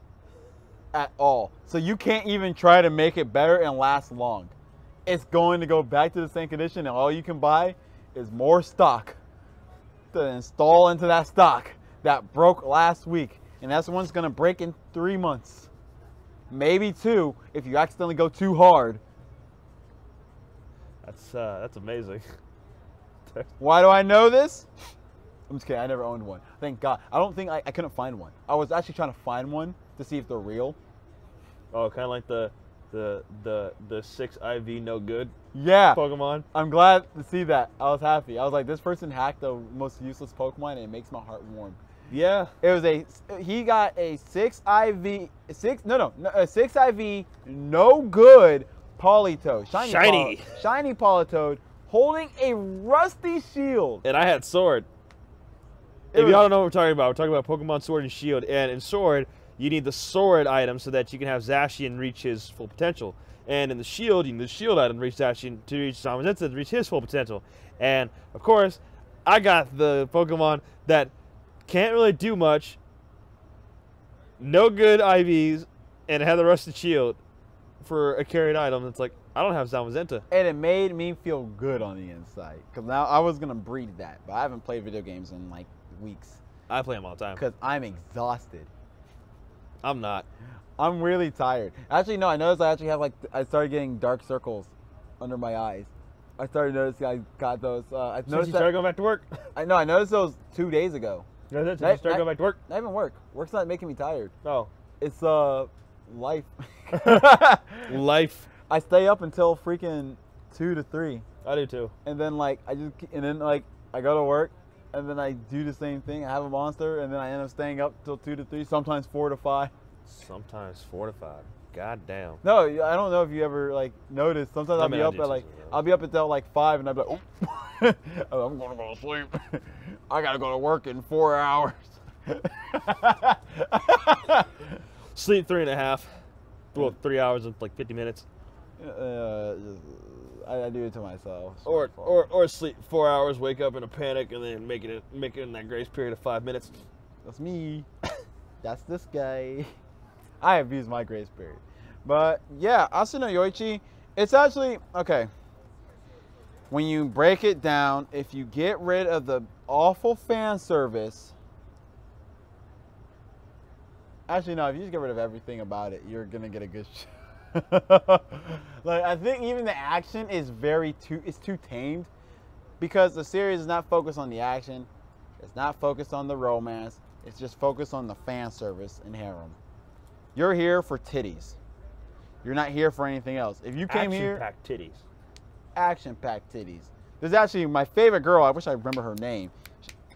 A: at all. So you can't even try to make it better and last long. It's going to go back to the same condition, and all you can buy is more stock to install into that stock that broke last week. And that's one's to break in three months. Maybe two if you accidentally go too hard.
B: That's uh, that's amazing. [laughs]
A: Why do I know this? I'm just kidding. I never owned one. Thank God. I don't think I, I couldn't find one. I was actually trying to find one to see if they're real.
B: oh, kind of like the the the the six IV no good
A: Yeah.
B: Pokemon.
A: I'm glad to see that. I was happy. I was like, this person hacked the most useless Pokemon, and it makes my heart warm.
B: Yeah.
A: It was a he got a six IV six no no, no a six IV no good Politoed shiny
B: Shiny.
A: Poly- shiny Politoed holding a rusty shield.
B: And I had Sword.
A: It
B: if y'all don't know what we're talking about, we're talking about Pokemon Sword and Shield. And in Sword, you need the Sword item so that you can have Zacian reach his full potential. And in the Shield, you need the Shield item to reach Zacian to reach to reach his full potential. And of course, I got the Pokemon that can't really do much, no good IVs, and had the Rusted Shield for a carried item. It's like I don't have Zamazenta.
A: and it made me feel good on the inside because now I was gonna breed that, but I haven't played video games in like weeks
B: I play them all the time.
A: because I'm exhausted.
B: I'm not.
A: I'm really tired. Actually, no. I noticed I actually have like I started getting dark circles under my eyes. I started noticing I got those. Uh, I
B: Since you started
A: that.
B: going back to work. [laughs]
A: I know. I noticed those two days ago.
B: That's it. Since
A: That-
B: you started
A: that-
B: going back to work.
A: Not even work. Work's not making me tired.
B: Oh,
A: It's uh life. [laughs]
B: life.
A: I stay up until freaking two to three,
B: I do too.
A: and then like I just and then like I go to work, and then I do the same thing. I have a monster, and then I end up staying up till two to three, sometimes four to five.
B: Sometimes fortified. God damn.
A: No, I don't know if you ever like noticed. Sometimes
B: I
A: I'll
B: mean,
A: be
B: I
A: up at like. I'll be up until like five, and I'll be like, oh, [laughs] I'm gonna go to sleep. [laughs] I gotta go to work in four hours. [laughs]
B: Sleep three and a half. Well, three hours and like 50 minutes.
A: uh, I, I do it to myself.
B: Or, or, or sleep four hours, wake up in a panic, and then make it, make it in that grace period of five minutes.
A: that's me. that's this guy. I abuse my grace period, but yeah, Asu no Yoichi. It's actually okay. When you break it down, if you get rid of the awful fan service, actually no, if you just get rid of everything about it, you're gonna get a good. show. [laughs] like I think even the action is very too it's too tamed. because the series is not focused on the action, it's not focused on the romance, it's just focused on the fan service and harem. You're here for titties. You're not here for anything else. If you came here,
B: Action-packed titties.
A: action-packed titties. There's actually my favorite girl. I wish I remember her name.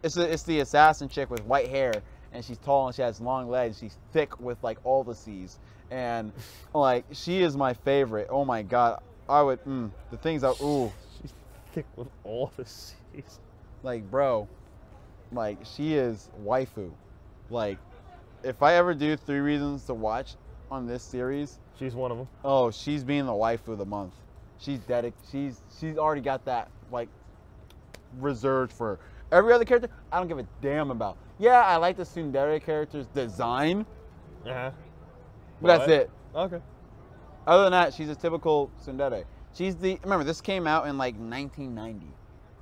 A: It's the, it's the assassin chick with white hair, and she's tall and she has long legs. She's thick with like all the C's, and [laughs] like she is my favorite. Oh my god, I would mm, the things I ooh
B: She's thick with all the C's.
A: like bro, like she is waifu. Like if I ever do three reasons to watch on this series,
B: She's one of them.
A: Oh, she's being the wife of the month. She's dedic. She's she's already got that like reserved for every other character. I don't give a damn about. Yeah, I like the Tsundere character's design,
B: Uh huh.
A: but that's it.
B: Okay.
A: Other than that, she's a typical Tsundere. She's the remember this came out in like 1990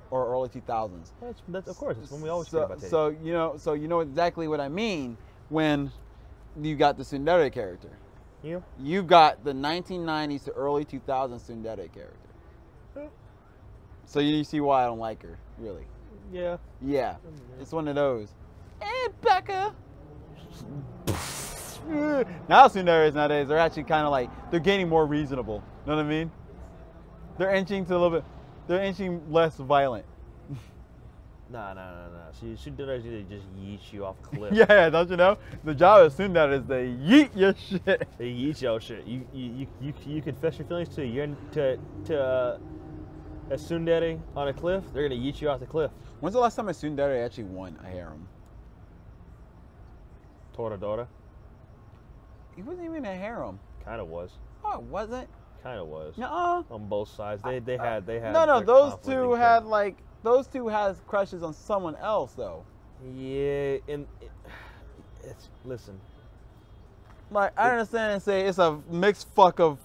A: or early 2000s.
B: That's, that's of course. It's when we always
A: so,
B: about
A: so you know so you know exactly what I mean when you got the Tsundere character.
B: You?
A: you got the 1990s to early 2000s Tsundere character. So you see why I don't like her, really.
B: Yeah.
A: Yeah, mm-hmm. it's one of those. Hey, Becca. now Tsunderes nowadays, they're actually kind of like, they're getting more reasonable. Know what I mean? They're inching to a little bit, they're inching less violent.
B: Nah, nah, nah, nah. She she did actually just yeet you off a [laughs] cliff.
A: yeah, don't you know? The job of Tsundere is they yeet your shit.
B: They yeet your shit. You you you you, you confess your feelings to you're to to uh, a tsundere on a cliff. They're gonna yeet you off the cliff.
A: When's the last time a Tsundere actually won a harem?
B: Toradora.
A: He wasn't even a harem.
B: Kind of was.
A: Oh, it wasn't?
B: Kind of was.
A: Nuh-uh.
B: On both sides, they they had they had.
A: No, no, those two had like those two has crushes on someone else though.
B: Yeah, and it, [sighs] it's listen.
A: Like I understand and say it's a mixed fuck of.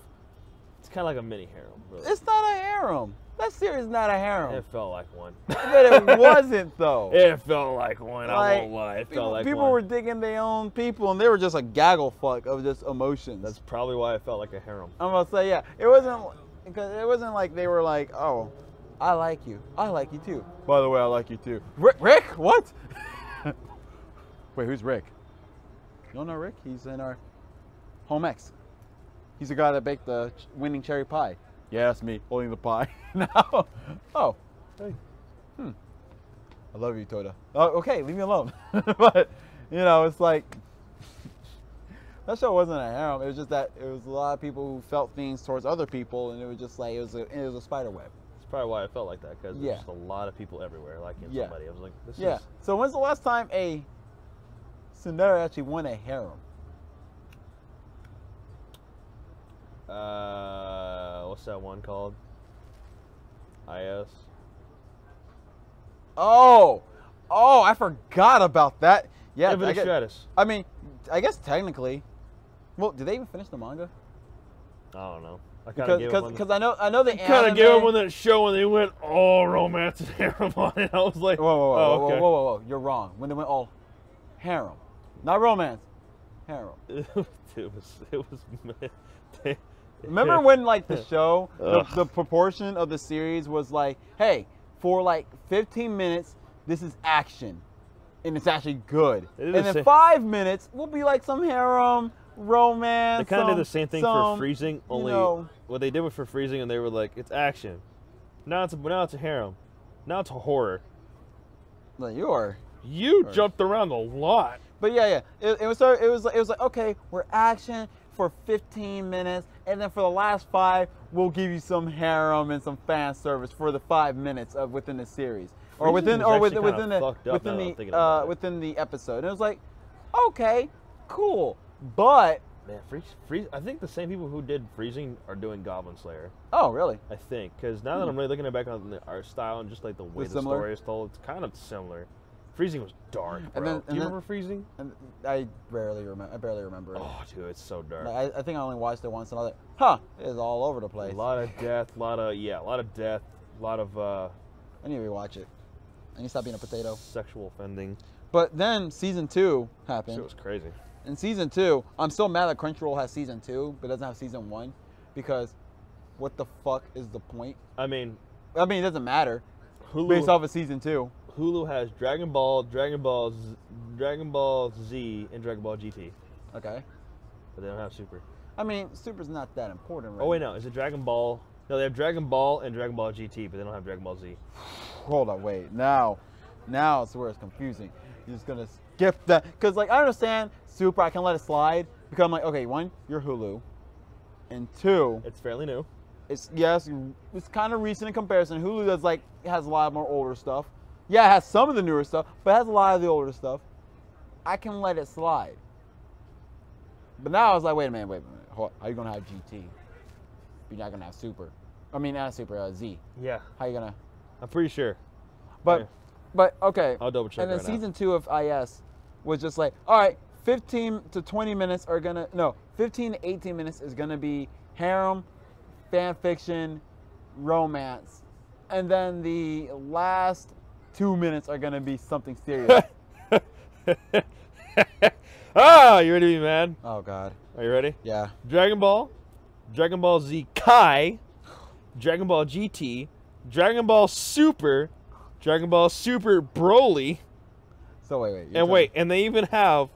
B: It's kind of like a mini harem. Really.
A: It's not a harem. That series is not a harem.
B: it felt like one. [laughs]
A: but it wasn't though. [laughs]
B: it felt like one. I won't lie. It felt
A: people
B: like
A: people
B: one.
A: were digging their own people, and they were just a gaggle fuck of just emotions.
B: That's probably why it felt like a harem.
A: I'm gonna say yeah. It wasn't because it wasn't like they were like, oh, I like you. I like you too. By the way, I like you too. Rick? Rick? What? [laughs] Wait, who's Rick? You don't know Rick? He's in our home X. He's the guy that baked the winning cherry pie. Yeah, that's me holding the pie. [laughs] now, oh,
B: Hey.
A: hmm. I love you, Toda. Oh, okay, leave me alone. [laughs] but you know, it's like that show wasn't a harem. It was just that it was a lot of people who felt things towards other people, and it was just like it was a it was a spider web.
B: Probably why I felt like that because
A: Yeah.
B: there's just a lot of people everywhere liking
A: Yeah.
B: somebody. I was like, this
A: Yeah.
B: is
A: So when's the last time a Cinderella actually won a harem?
B: uh, what's that one called? IS.
A: Oh, oh, I forgot about that. Yeah,
B: Infinite
A: I, guess,
B: Stratos.
A: I mean, I guess technically. Well, did they even finish the manga?
B: I don't know. I
A: Because
B: gave
A: because I know I know the
B: kind of gave up on that show when they went all romance and [laughs] harem on it. I was like,
A: Whoa, whoa, whoa,
B: oh,
A: whoa,
B: okay.
A: whoa, whoa, whoa! You're wrong. When they went all harem, not romance, harem. [laughs]
B: it was it was. [laughs] they-
A: Remember when like the show, the, the proportion of the series was like, hey, for like 15 minutes, this is action, and it's actually good,
B: They
A: and
B: did the
A: then
B: same-
A: five minutes we'll be like some harem, romance.
B: They kind of did the same thing
A: some,
B: for freezing.
A: you
B: Only
A: know-
B: what they did with for freezing, and they were like, it's action. Now it's a, now it's a harem. Now it's a horror.
A: Like you are.
B: You jumped around a lot.
A: But yeah, yeah. It, it was so- it was like- it was like okay, we're action for 15 minutes, and then for the last five, we'll give you some harem and some fan service for the five minutes of within the series, or within or within within the within
B: now that I'm
A: the uh, within the episode. And it was like, okay, cool, but
B: Man, freeze, freeze. I think the same people who did freezing are doing Goblin Slayer.
A: oh really?
B: I think because now that I'm really looking back on the art style and just like the way the
A: similar?
B: story is told, it's kind of similar. Freezing was dark, bro.
A: And then-
B: Do you
A: then-
B: remember freezing?
A: And I barely remember. I barely remember it.
B: Oh, dude, it's so dark.
A: Like, I, I think I only watched it once, and I was like, huh, it is all over the place."
B: a lot of death, a lot of yeah, a lot of death, a lot of uh,
A: I need to rewatch it. I need to stop being a potato.
B: sexual offending.
A: But then season two happened.
B: It was crazy.
A: In season two, I'm still mad that Crunchyroll has season two, but doesn't have season one, because what the fuck is the point?
B: I mean,
A: I mean, it doesn't matter.
B: Hulu,
A: based off of season two.
B: Hulu has Dragon Ball, Dragon Ball, Z, Dragon Ball Z, and Dragon Ball GT,
A: Okay.
B: but they don't have Super.
A: I mean, Super's not that important, right?
B: Oh wait, no, is it Dragon Ball? No, they have Dragon Ball and Dragon Ball GT, but they don't have Dragon Ball Z. [sighs]
A: Hold on, wait. Now, now it's where it's confusing. You're just gonna skip that because, like, I understand Super. I can let it slide because I'm like, okay, one, you're Hulu, and two,
B: It's fairly new.
A: it's yes, it's kind of recent in comparison. Hulu does like has a lot more older stuff. Yeah, it has some of the newer stuff, but it has a lot of the older stuff. I can let it slide. But now I was like, wait a minute, wait a minute. Hold, how you gonna have GT? You're not gonna have Super. I mean, not Super, uh, Z.
B: Yeah,
A: How you gonna?
B: I'm pretty sure.
A: But,
B: Yeah.
A: but okay.
B: I'll double check
A: And then
B: right now.
A: season two of IS was just like, all right, 15 to 20 minutes are gonna no, 15 to 18 minutes is gonna be harem, fan fiction, romance, and then the last two minutes are gonna be something serious. [laughs]
B: ah, you ready to be mad?
A: oh God.
B: Are you ready?
A: Yeah.
B: Dragon Ball, Dragon Ball Z Kai, Dragon Ball GT, Dragon Ball Super, Dragon Ball Super Broly,
A: So wait, wait.
B: and wait, and they even have,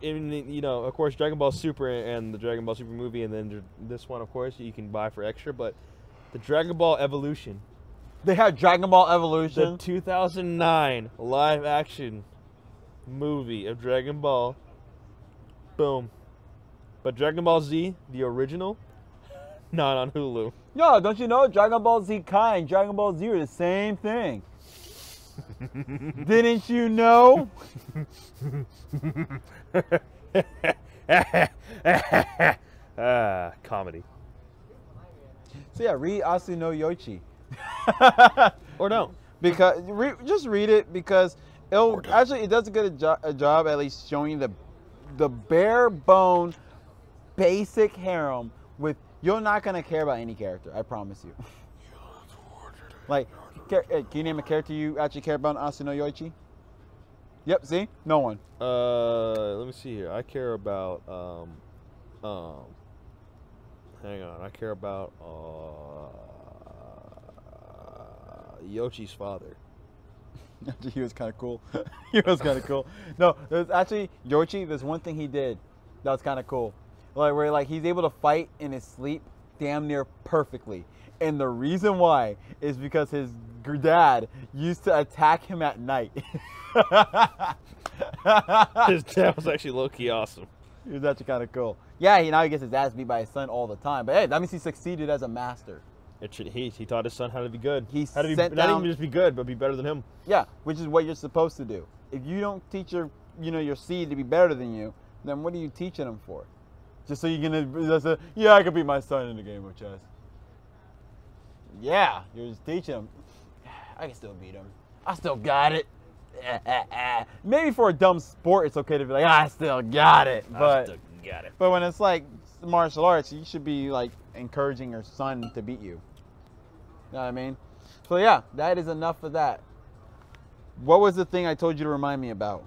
B: in you know, of course, Dragon Ball Super and the Dragon Ball Super movie, and then this one, of course, you can buy for extra. But the Dragon Ball Evolution,
A: They have Dragon Ball Evolution.
B: the
A: Evolution.
B: 2009 live action movie of Dragon Ball, boom. But Dragon Ball Z, the original, [laughs] not on Hulu.
A: Yo, don't you know Dragon Ball Z Kai and Dragon Ball Z are the same thing? Didn't you know?
B: ah, comedy.
A: So yeah, read Asu no Yoichi. [laughs]
B: Or no.
A: because re, just read it because it'll actually it does a good jo- a job at least showing the the bare bone basic harem with you're not gonna care about any character. I promise you. like, uh, can you name a character you actually care about in Yoichi? Yep. See, no one.
B: Uh, let me see here. I care about um, um. Hang on. I care about uh, Yochi's father. [laughs]
A: He was kind of cool. [laughs] he was kind of cool. No, there's actually Yoichi. There's one thing he did that was kind of cool, like where like he's able to fight in his sleep damn near perfectly. And the reason why is because his dad used to attack him at night. [laughs]
B: His dad was actually low key awesome.
A: he was actually kind of cool. Yeah, he now he gets his ass beat by his son all the time. But hey, that means he succeeded as a master.
B: It should, he he taught his son how to be good.
A: He
B: how to be
A: sent
B: not
A: down-
B: even just be good, but be better than him.
A: Yeah, which is what you're supposed to do. If you don't teach your, you know, your seed to be better than you, then what are you teaching them for? Just so you're gonna, just say, yeah, I can beat my son in a game of chess. Yeah, you're just teaching him. [sighs] I can still beat him. I still got it. [laughs] Maybe for a dumb sport, it's okay to be like, ah, I still got it. But
B: got it.
A: but when it's like martial arts, you should be like encouraging your son to beat you. You know what I mean? So yeah, that is enough of that. What was the thing I told you to remind me about?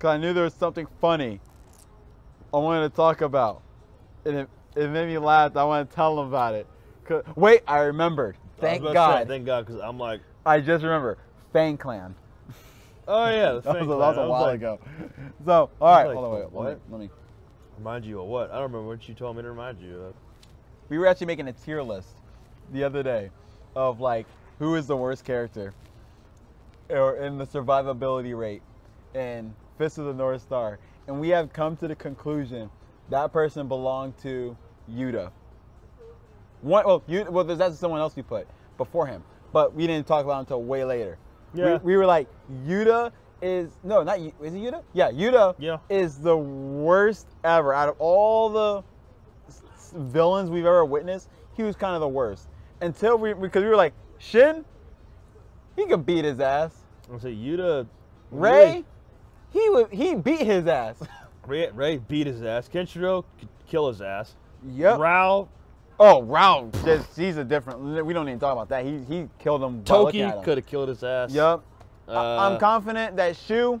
A: Cause I knew there was something funny I wanted to talk about, and it, it made me laugh. I want to tell them about it. 'Cause- Wait, I remembered. Thank God.
B: thank God, because I'm like,
A: I just remember Fang Clan.
B: oh yeah, the [laughs]
A: That was, that was a
B: I
A: while
B: like,
A: ago. So, all right,
B: like,
A: hold on, wait,
B: what?
A: let me, let me.
B: Remind you of what? I don't remember what you told me to remind you of.
A: We were actually making a tier list the other day of like who is the worst character or in the survivability rate in Fist of the North Star. And we have come to the conclusion that person belonged to Yuta. One, well, Yuta, well, that's someone else we put before him, but we didn't talk about him until way later. We-
B: Yeah.
A: We, were like, Yuta is no, not is it Yuta? Yeah, Yuta
B: Yeah.
A: is the worst ever out of all the villains we've ever witnessed. He was kind of the worst until we because we were like Shin, he could beat his ass.
B: I'm gonna say Yuta.
A: Ray, he would he beat his ass. [laughs]
B: Ray, Ray beat his ass. Kenshiro could kill his ass.
A: yep.
B: Rao,
A: Oh, Rao, just he's a different. We don't even talk about that. He he killed him.
B: Toki could have killed his ass.
A: Yep.
B: Uh,
A: I- I'm confident that Shu,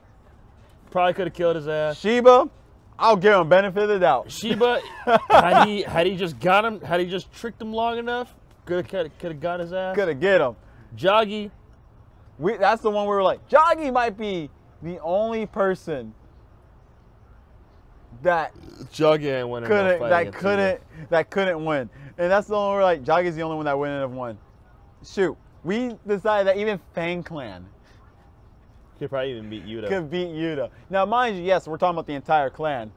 B: Probably could have killed his ass.
A: Sheba, I'll give him benefit of the doubt.
B: Sheba, [laughs] had he had he just got him, had he just tricked him long enough, could have could have got his ass.
A: Could have get him.
B: Joggy,
A: We, that's the one where we're like, Joggy might be the only person that
B: winning. no
A: couldn't that couldn't that couldn't win. And that's the only one we're like, Joggy's the only one that wouldn't have won. Shoot. We decided that even Fang Clan
B: Could probably even beat Yuta.
A: could beat Yuta. Now mind you, yes, we're talking about the entire clan.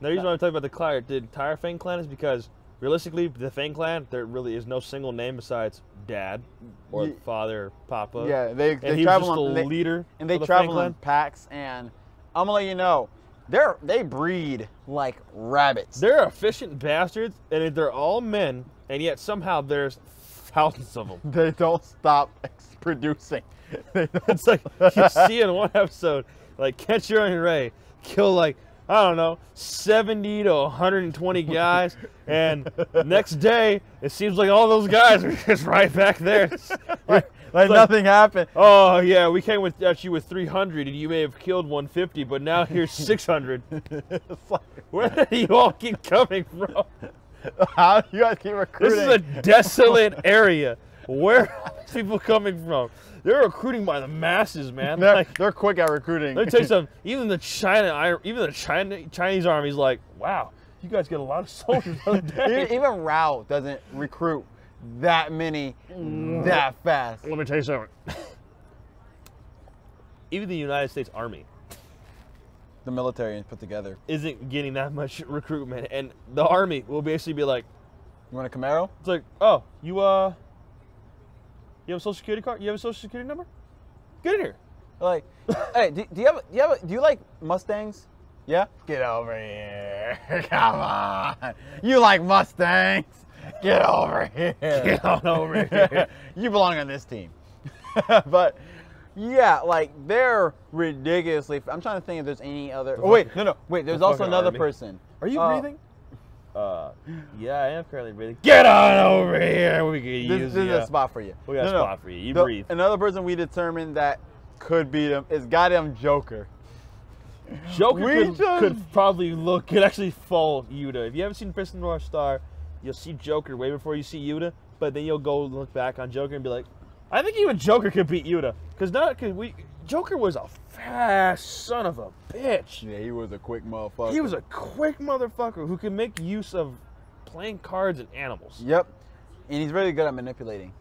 B: The reason why I'm talking about the the entire Fang clan is because realistically, the Fang clan, there really is no single name besides Dad or
A: Ye-
B: father, or Papa.
A: Yeah, they,
B: and
A: they
B: he was
A: travel
B: just
A: on,
B: the
A: they,
B: leader.
A: and they
B: of the Fang
A: travel in
B: clan.
A: packs and I'm gonna let you know, they're they breed like rabbits.
B: They're efficient bastards, and they're all men, and yet somehow there's thousands of them. [laughs]
A: they don't stop ex- producing. [laughs] They don't
B: It's like you see in one episode, like Catcher and Ray kill like I don't know, 70 to 120 [laughs] guys, and next day it seems like all those guys are [laughs] just right back there. [laughs]
A: Like,
B: like-
A: nothing happened.
B: Oh yeah, we came with at you with 300, and you may have killed 150, but now here's 600.
A: Like,
B: Where do you all keep coming from?
A: how do you guys keep recruiting?
B: This is a desolate area. Where are people coming from? They're recruiting by the masses, man.
A: they're,
B: Like,
A: they're quick at recruiting.
B: Let me tell you [laughs] something. Even the China, even the China Chinese army's like, wow, you guys get a lot of [laughs] soldiers on day.
A: even, even Rao doesn't recruit that many that fast.
B: Let me tell you something. [laughs] Even the United States Army
A: The military is put together.
B: isn't getting that much recruitment, and the Army will basically be like,
A: You want a Camaro?
B: it's like, oh, you uh, you have a social security card? You have a social security number? Get in here.
A: Like, [laughs] hey, do, do you have do you have do you like Mustangs? Yeah. Get over here. [laughs] Come on. You like Mustangs? Get over here. [laughs]
B: Get on over here.
A: you belong on this team. but yeah, like they're ridiculously. I'm trying to think if there's any other. Oh wait, no, no, wait. There's
B: the
A: also another
B: army.
A: person.
B: Are you
A: Uh,
B: breathing? Uh, yeah, I am currently breathing. Get on over here. We can
A: This,
B: use
A: this is a spot for you.
B: We got a
A: No, no.
B: spot for you. You
A: The-
B: breathe.
A: Another person we determined that could beat him is goddamn Joker.
B: Joker
A: We
B: could,
A: just-
B: could probably look, could actually fall Yuta. If you haven't seen Prince of North Star, you'll see Joker way before you see Yuta, but then you'll go look back on Joker and be like, I think even Joker could beat Yuta. Because not, because we, Joker was a fast son of a bitch.
A: Yeah, he was a quick motherfucker.
B: He was a quick motherfucker who could make use of playing cards and animals.
A: Yep. And he's really good at manipulating.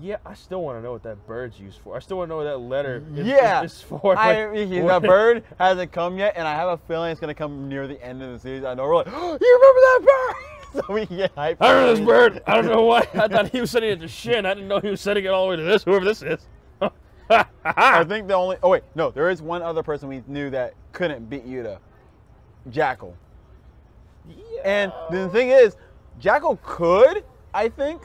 B: Yeah, I still want to know what that bird's used for. I still want to know what that letter is,
A: Yeah.
B: is, [laughs] is for.
A: I,
B: Like, what-
A: bird hasn't come yet, and I have a feeling it's gonna come near the end of the series. I know we're like, oh, [gasps] you remember that bird? [laughs] so we can get hyped.
B: I remember this bird. I don't know why. I thought he was sending it to Shin. I didn't know he was sending it all the way to this, whoever this is.
A: I [laughs] think the only. Oh wait, no, there is one other person we knew that couldn't beat Yuta. Jackal. And the thing is, Jackal could, I think,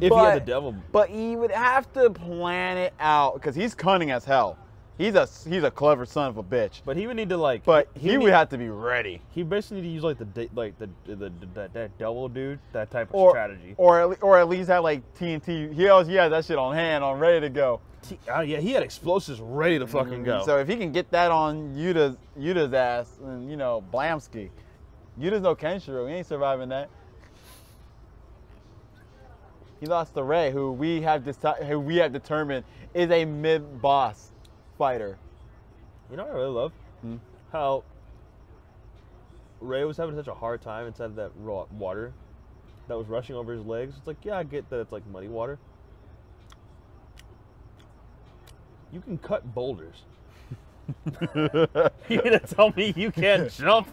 B: if
A: but,
B: he had the devil,
A: but he would have to plan it out because he's cunning as hell. He's a he's a clever son of a bitch.
B: but he would need to like.
A: But
B: he,
A: he,
B: would need-
A: have to be ready,
B: He basically need to use like the like the the, the, the that double dude, that type of
A: or
B: strategy.
A: or at, or at least have like TNT. He always he has that shit on hand, on ready to go.
B: T- uh, yeah, he had explosives ready to fucking go.
A: So if he can get that on Yuta's Yuta's ass, and you know Blamsky, Yuta's no Kenshiro. He ain't surviving that. He lost to Ray, who we have who we have determined is a mid boss fighter.
B: you know what I really love?
A: Hmm.
B: How Ray was having such a hard time inside of that raw water that was rushing over his legs. It's like, yeah, I get that it's like muddy water. You can cut boulders. [laughs] [laughs] you gonna tell me you can't jump?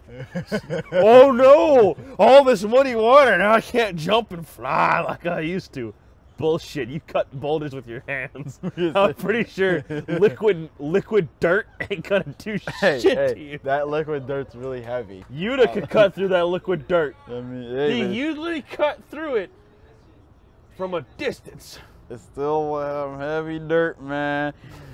B: [laughs] oh no! All this muddy water, now I can't jump and fly like I used to. Bullshit! You cut boulders with your hands. [laughs] I'm pretty sure [laughs] liquid liquid dirt ain't gonna do
A: Hey,
B: shit
A: hey,
B: to you.
A: that liquid dirt's really heavy.
B: Yuta could cut through that liquid dirt.
A: I mean, hey,
B: He usually cut through it from a distance.
A: it's still um, heavy dirt, man.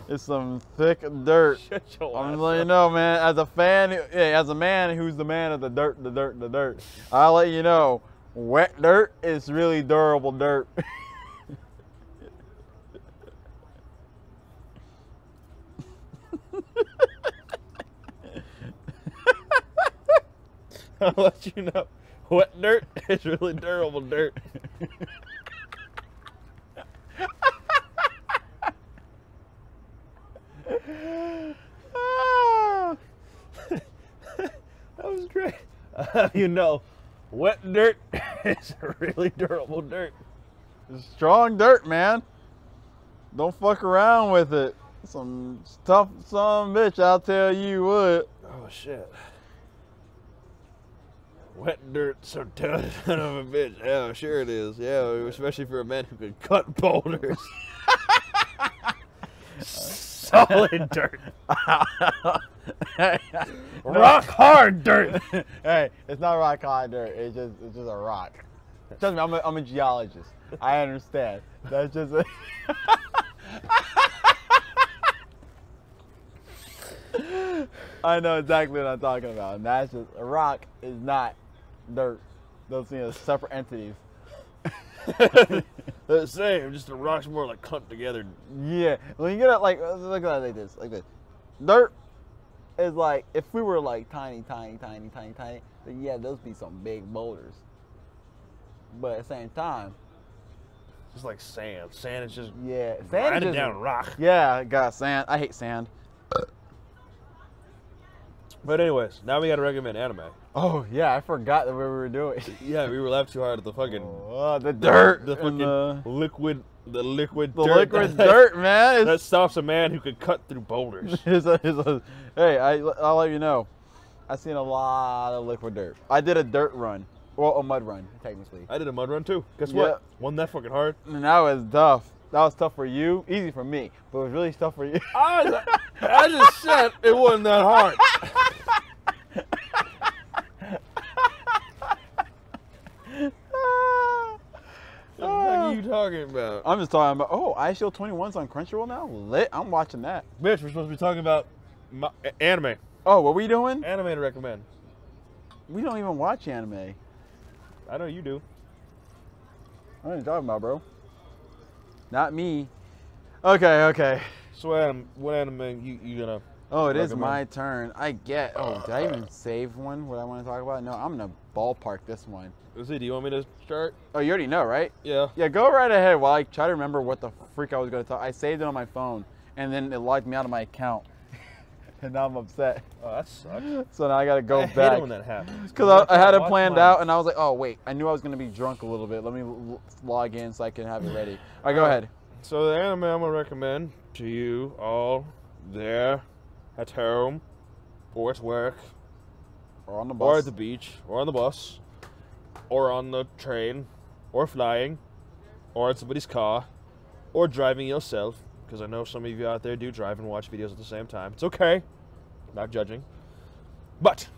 A: It's some thick dirt. [laughs] I'm letting you know, man. As a fan, as a man who's the man of the dirt, the dirt, the dirt, I'll let you know, wet dirt is really durable dirt. [laughs]
B: I'll let you know. Wet dirt [laughs] is really durable dirt. [laughs] that was great. Uh, you know, wet dirt is really durable dirt.
A: It's strong dirt, man. Don't fuck around with it. Some tough some bitch, I'll tell you what.
B: Oh shit. Wet dirt, so tough [laughs] son of a bitch. Yeah, sure it is. Yeah, especially for a man who can cut boulders. [laughs] Solid dirt. [laughs] Rock hard dirt.
A: hey, it's not rock hard dirt. It's just it's just a rock. Trust me, I'm a, I'm a geologist. I understand. That's just a I know exactly what I'm talking about. And that's just a rock is not dirt. Those things are separate entities. [laughs]
B: the same, just the rocks more like clumped together.
A: Yeah. When you get it like look at it like this, like this. Dirt is like if we were like tiny, tiny, tiny, tiny, tiny, then yeah, those be some big boulders. But at the same time,
B: Just like sand. Sand is just
A: yeah, sand is just,
B: down rock.
A: Yeah, got sand. I hate sand.
B: But anyways, now we gotta recommend anime.
A: Oh yeah, I forgot that we were doing. [laughs]
B: Yeah, we were laughing too hard at the fucking
A: Oh, the dirt,
B: the fucking
A: the,
B: liquid, the liquid
A: the
B: dirt
A: liquid dirt, man.
B: that stops a man who could cut through boulders. [laughs]
A: it's a, it's a, hey, I, I'll let you know. I've seen a lot of liquid dirt. I did a dirt run, well, a mud run, technically.
B: I did a mud run too. Guess
A: Yeah.
B: what? Wasn't that fucking hard?
A: And that was tough. That was tough for you, easy for me, but it was really tough for you.
B: I, I just said it wasn't that hard. [laughs] What the fuck are you talking about?
A: I'm just talking about. Oh, I ISO 21's on Crunchyroll now. Lit. I'm watching that.
B: Bitch, we're supposed to be talking about a- anime.
A: Oh, what we doing?
B: Anime to recommend.
A: We don't even watch anime.
B: I know you do.
A: What are you talking about, bro? Not me. Okay, okay.
B: So what anime, what anime you, you gonna?
A: Oh, it is my turn. I get. Oh, did I even save one? What I want to talk about? No, I'm gonna ballpark this one.
B: Let's see. Do you want me to start?
A: Oh, you already know, right?
B: Yeah.
A: Yeah, go right ahead while I try to remember what the freak I was gonna talk. I saved it on my phone, and then it logged me out of my account, [laughs] and now I'm upset.
B: Oh, that sucks.
A: So now I gotta go
B: I hate
A: back.
B: it when that happens.
A: Because I, I had it planned
B: mine.
A: out, and I was like, oh wait, I knew I was gonna be drunk a little bit. Let me log in so I can have it ready. All right, go ahead.
B: So the anime I'm gonna recommend to you all there at home, or at work,
A: Or on the bus, or
B: at the beach, or on the bus, or on the train, or flying, or in somebody's car, or driving yourself. Because I know some of you out there do drive and watch videos at the same time. It's okay. Not judging. But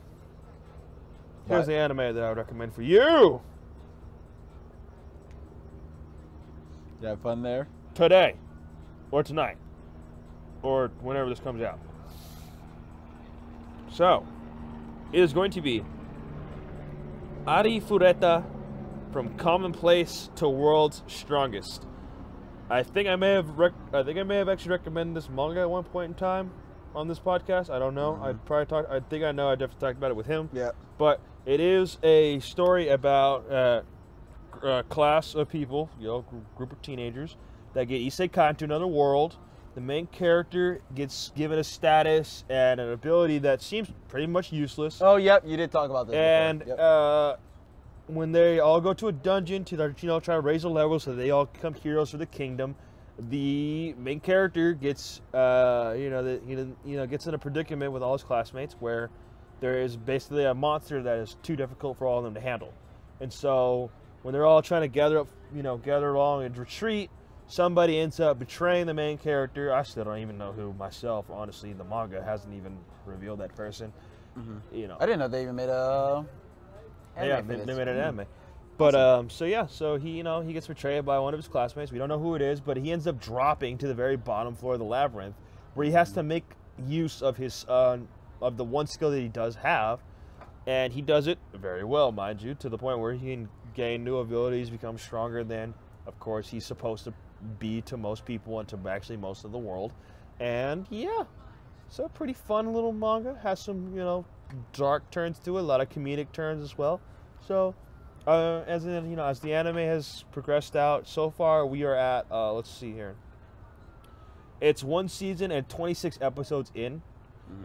B: here's the anime that I would recommend for you
A: You have fun there.
B: today, or tonight, or whenever this comes out. So, it is going to be Arifureta from Commonplace to World's Strongest. I think I may have rec- I think I may have actually recommended this manga at one point in time on this podcast. I don't know. I probably talked. I think I know. I definitely talked about it with him.
A: Yeah.
B: But it is a story about uh, a class of people, you know, gr- group of teenagers that get isekai into another world. The main character gets given a status and an ability that seems pretty much useless.
A: Oh, yep. You did talk about this.
B: and.
A: Yep.
B: uh, when they all go to a dungeon to you know try to raise a level so they all become heroes for the kingdom, the main character gets uh, you know the, you know you know gets in a predicament with all his classmates where there is basically a monster that is too difficult for all of them to handle, and so when they're all trying to gather up you know gather along and retreat. Somebody ends up betraying the main character. I still don't even know who myself. Honestly, the manga hasn't even revealed that person. You know,
A: I didn't know they even made a.
B: yeah, they, they made an
A: Mm.
B: anime. But um, so yeah, so he you know he gets betrayed by one of his classmates. We don't know who it is, but he ends up dropping to the very bottom floor of the labyrinth, where he has to make use of his uh, of the one skill that he does have, and he does it very well, mind you, to the point where he can gain new abilities, become stronger than, of course, he's supposed to be to most people and to actually most of the world. And yeah, so pretty fun little manga. Has some you know dark turns to it, a lot of comedic turns as well. So, uh, as in, you know, as the anime has progressed out, so far we are at, uh, let's see here. It's one season and 26 episodes in.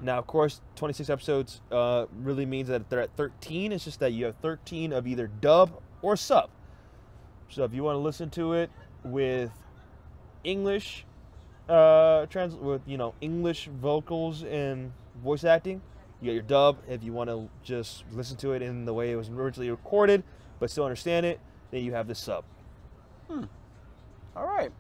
B: Now, of course, 26 episodes uh, really means that they're at 13. It's just that you have 13 of either dub or sub. So if you want to listen to it with English, uh, trans with you know English vocals and voice acting, you got your dub. If you want to just listen to it in the way it was originally recorded, but still understand it, then you have the sub. Hmm.
A: All right.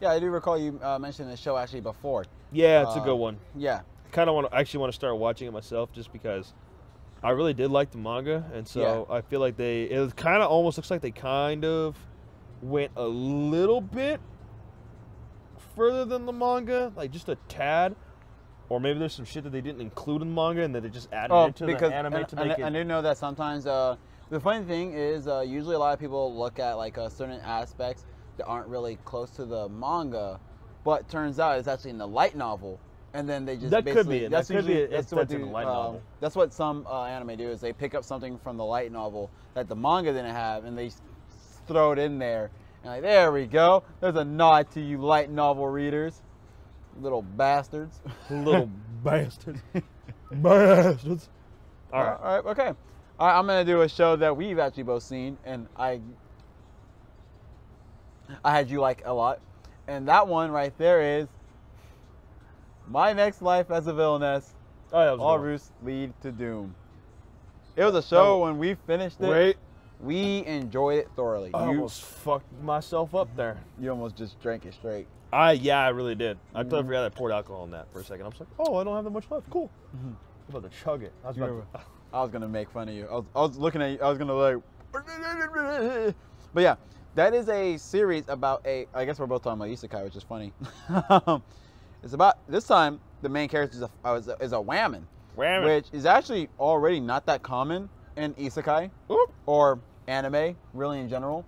A: Yeah, I do recall you uh, mentioning the show actually before.
B: Yeah, it's a
A: Uh,
B: good one.
A: Yeah.
B: I kind of want to actually want to start watching it myself just because I really did like the manga, and so I feel like they it kind of almost looks like they kind of went a little bit further than the manga, like just a tad, or maybe there's some shit that they didn't include in the manga and that they just added
A: Oh,
B: into
A: because
B: the anime
A: and,
B: to
A: and
B: make
A: I, I
B: it.
A: do know that sometimes uh, the funny thing is uh, usually a lot of people look at like uh, certain aspects that aren't really close to the manga, but turns out it's actually in the light novel, and then they just
B: That could
A: basically
B: be it.
A: that's
B: That could be
A: usually
B: it
A: that's what do,
B: the light
A: um,
B: novel.
A: That's what some uh, anime do is they pick up something from the light novel that the manga didn't have, and they throw it in there, and like there we go. There's a nod to you light novel readers, little bastards. [laughs]
B: Little [laughs] bastards, [laughs] bastards. All right.
A: All right. Okay. All right, I'm gonna do a show that we've actually both seen, and I, I had you like a lot, and that one right there is my next life as a villainess.
B: Oh, that was a
A: All
B: good
A: routes lead to doom. It was a show
B: Oh.
A: when we finished it.
B: Wait,
A: We enjoyed it thoroughly.
B: I
A: you,
B: almost fucked myself up there.
A: you almost just drank it straight.
B: I yeah, I really did. I totally
A: Mhm.
B: forgot I poured alcohol in that for a second. I was like, oh, I don't have that much left. Cool.
A: Mhm.
B: I'm about to chug it. I was about to, [laughs]
A: I was gonna make fun of you. I was, I was looking at you. I was gonna like, [laughs] but yeah, that is a series about a. I guess we're both talking about isekai, which is funny. [laughs] it's about this time the main character is a, uh, is a, is a whammon,
B: Wham
A: which is actually already not that common in isekai
B: Oop.
A: or anime, really in general.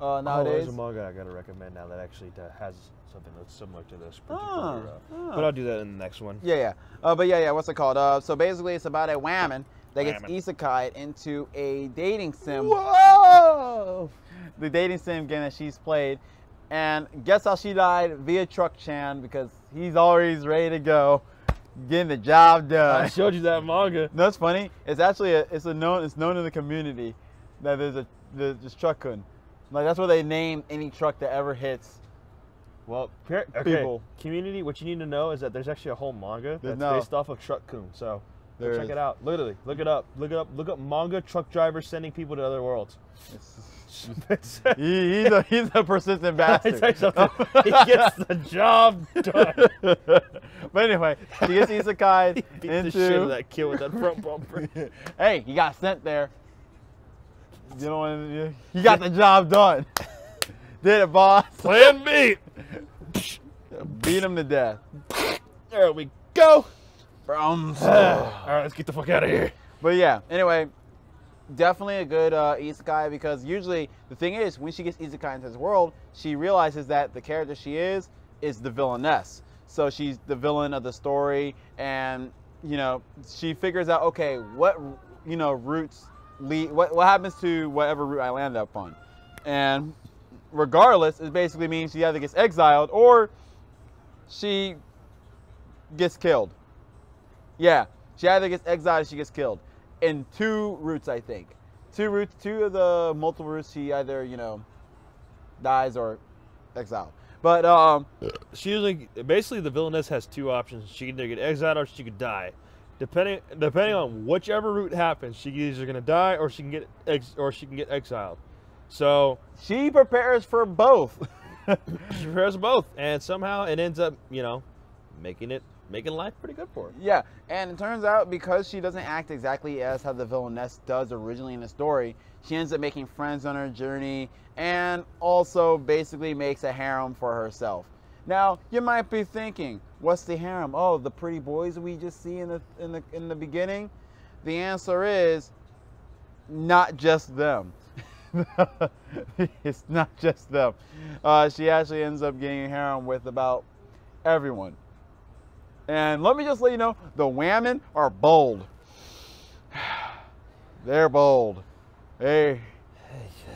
A: Uh,
B: Oh,
A: nowadays.
B: there's a manga I gotta recommend now that actually uh, has something that's similar to this particular.
A: Ah,
B: uh,
A: ah.
B: But I'll do that in the next one.
A: Yeah, yeah. Uh, but yeah, yeah. What's it called? Uh, so basically, it's about a whammon that gets isekai'd into a dating sim.
B: Whoa! [laughs]
A: The dating sim game that she's played, and guess how she died via Truck Chan because he's always ready to go, getting the job done.
B: I showed you that manga. [laughs]
A: No, it's funny. It's actually a, it's a known it's known in the community that there's a there's this truck kun. Like that's what they name any truck that ever hits.
B: Well, okay.
A: People.
B: Community, what you need to know is that there's actually a whole manga that's
A: no-
B: based off of Truck Kun. So go
A: There
B: check
A: is.
B: it out. Literally, look it up. Look it up. Look up manga truck drivers sending people to other worlds. [laughs]
A: He, he's a he's a persistent [laughs] bastard.
B: tell you something. he gets the [laughs] job done.
A: but anyway, he gets isekai
B: Beat the
A: into.
B: shit of that kid with that front bumper.
A: hey, he got sent there. You know, he got the job done. Did it, boss? [laughs]
B: Plan B.
A: Beat him to death.
B: There we go.
A: From [sighs]
B: All right, let's get the fuck out of here.
A: But yeah, anyway, definitely a good uh, isekai because usually the thing is when she gets isekai into this world, she realizes that the character she is is the villainess. So she's the villain of the story, and you know she figures out okay what you know roots lead what what happens to whatever route I land up on, and regardless, it basically means she either gets exiled or she gets killed. Yeah, she either gets exiled or she gets killed. In two routes, I think. Two routes, two of the multiple routes, she either, you know, dies or exiled. But, um,
B: She usually, basically, the villainess has two options. She can either get exiled or she could die. Depending, depending on whichever route happens, she either gonna die or she can get ex, or she can get exiled. So
A: she prepares for both. [laughs]
B: she prepares both, and somehow it ends up, you know, making it making life pretty good for her.
A: yeah, and it turns out because she doesn't act exactly as how the villainess does originally in the story, she ends up making friends on her journey and also basically makes a harem for herself. Now, you might be thinking, what's the harem? Oh, the pretty boys we just see in the in the in the beginning? The answer is not just them. [laughs] it's not just them. Uh, she actually ends up getting a harem with about everyone. And let me just let you know, the women are bold. [sighs] they're bold. Hey,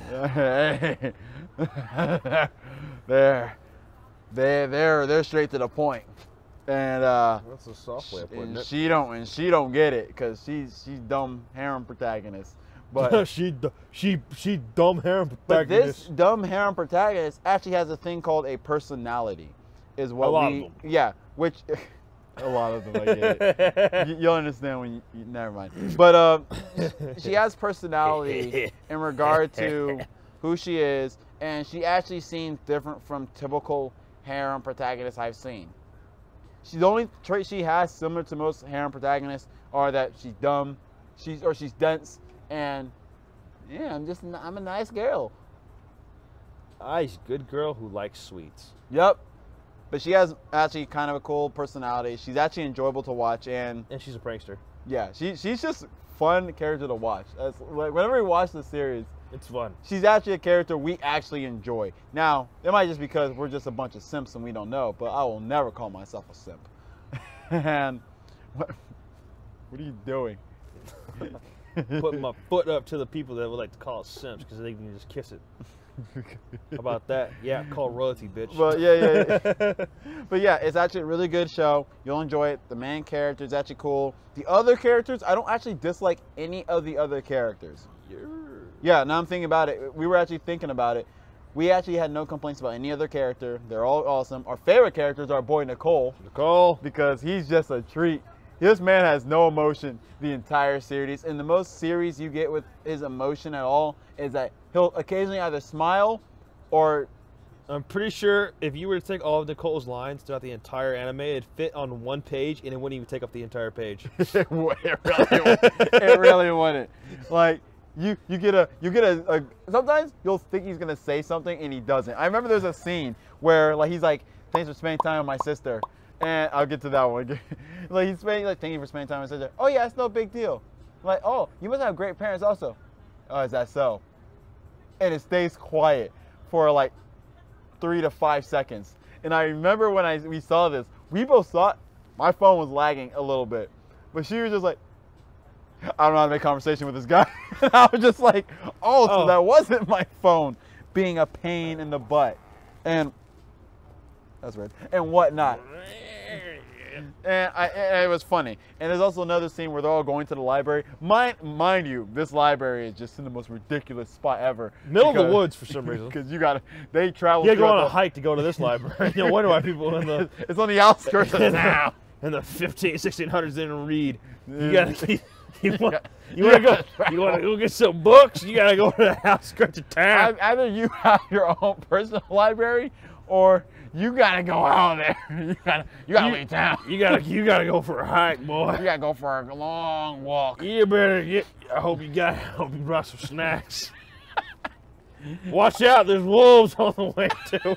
A: hey, [laughs] they're they they're they're straight to the point, and uh,
B: That's a soft way of putting
A: and
B: it.
A: she don't and she don't get it because she's she's dumb harem protagonist. But [laughs]
B: she she she dumb harem
A: but this
B: protagonist.
A: dumb harem protagonist actually has a thing called a personality, is what
B: A lot of
A: we
B: them.
A: yeah which [laughs] a lot of them I get it. You- You'll understand when you, you never mind. But uh, [laughs] she has personality in regard to who she is, and she actually seems different from typical harem protagonists I've seen. She, the only trait she has similar to most harem protagonists are that she's dumb, she's or she's dense, and yeah, I'm just I'm a nice girl.
B: Nice, good girl who likes sweets.
A: Yep. But she has actually kind of a cool personality. She's actually enjoyable to watch, and
B: And she's a prankster.
A: yeah, she she's just fun character to watch. That's, like, whenever we watch the series,
B: It's fun.
A: she's actually a character we actually enjoy. Now, it might just because we're just a bunch of simps and we don't know, but I will never call myself a simp. [laughs] and what, [laughs] what are you doing? [laughs]
B: Putting my foot up to the people that would like to call it simps because they can just kiss it. How about that? Yeah, call royalty, bitch.
A: But yeah, yeah, yeah. [laughs] but yeah, it's actually a really good show. You'll enjoy it. The main character is actually cool. The other characters, I don't actually dislike any of the other characters. Yeah, now I'm thinking about it. We were actually thinking about it. We actually had no complaints about any other character. They're all awesome. Our favorite characters are our boy Nicol
B: Nicol.
A: because he's just a treat. This man has no emotion the entire series, and the most series you get with his emotion at all is that he'll occasionally either smile or
B: I'm pretty sure if you were to take all of Nicol's lines throughout the entire anime, it'd fit on one page and it wouldn't even take up the entire page. [laughs]
A: it really, it really wouldn't. Like you, you get a, you get a, a. Sometimes you'll think he's gonna say something and he doesn't. I remember there's a scene where like he's like, "Thanks for spending time with my sister," and I'll get to that one. [laughs] like he's spending like, "Thank you for spending time with my sister." Oh yeah, it's no big deal. like, oh, you must have great parents also. Oh, is that so? And it stays quiet for like three to five seconds. And I remember when I we saw this, we both saw it. My phone was lagging a little bit, but she was just like, I don't know how to make conversation with this guy. [laughs] and I was just like, oh, so
B: Oh.
A: that wasn't my phone being a pain in the butt, and that's weird and whatnot. And, I, and it was funny. And there's also another scene where they're all going to the library. Mind, mind you, this library is just in the most ridiculous spot ever.
B: Middle of the woods for some reason. [laughs]
A: Because you gotta, they travel.
B: You go on a hike to go to this library. [laughs] no wonder why people in the [laughs]
A: It's on the outskirts of town.
B: in the 15, 1600s didn't read. You gotta. You want,
A: Yeah.
B: you want to go? You want to go get some books? You gotta go to the outskirts of town.
A: Ei- Either you have your own personal library, or you gotta go out there. [laughs] You gotta, you gotta
B: You-
A: leave town.
B: You gotta, you gotta go for a hike, boy.
A: You gotta go for a long walk.
B: You better get. I hope you got. I hope you brought some snacks. Watch out! There's wolves on the way too.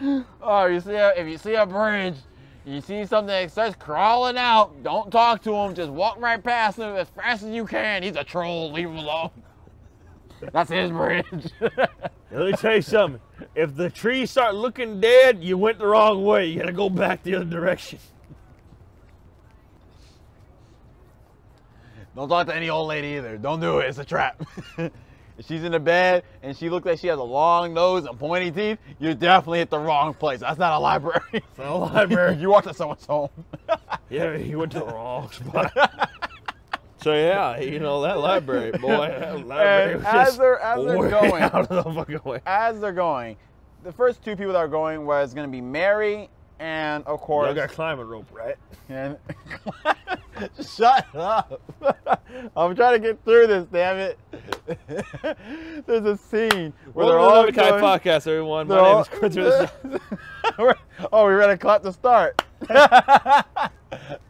B: [laughs]
A: Oh, you see, a, if you see a bridge, you see something that starts crawling out, don't talk to him. Just walk right past him as fast as you can. He's a troll. Leave him alone. That's his bridge. [laughs]
B: Let me tell you something. If the trees start looking dead, you went the wrong way. You gotta go back the other direction. [laughs]
A: Don't talk to any old lady either. Don't do it. It's a trap. if [laughs] she's in the bed and she looks like she has a long nose and pointy teeth, you definitely hit the wrong place. That's not a library.
B: It's not a library.
A: you walked to someone's home.
B: Yeah, you went to the wrong spot. So yeah, you know that library, boy. That [laughs] library
A: And as they're- as they're going- [laughs]
B: out of the fucking way.
A: As they're going, the first two people that are going was going to be Mary and, of course,
B: You got a climbing rope, right?
A: And [laughs] shut up. I'm trying to get through this, damn it. There's a scene where they're all
B: the Kai Podcast, everyone. My name is Quintus.
A: oh, we ready to clap to start.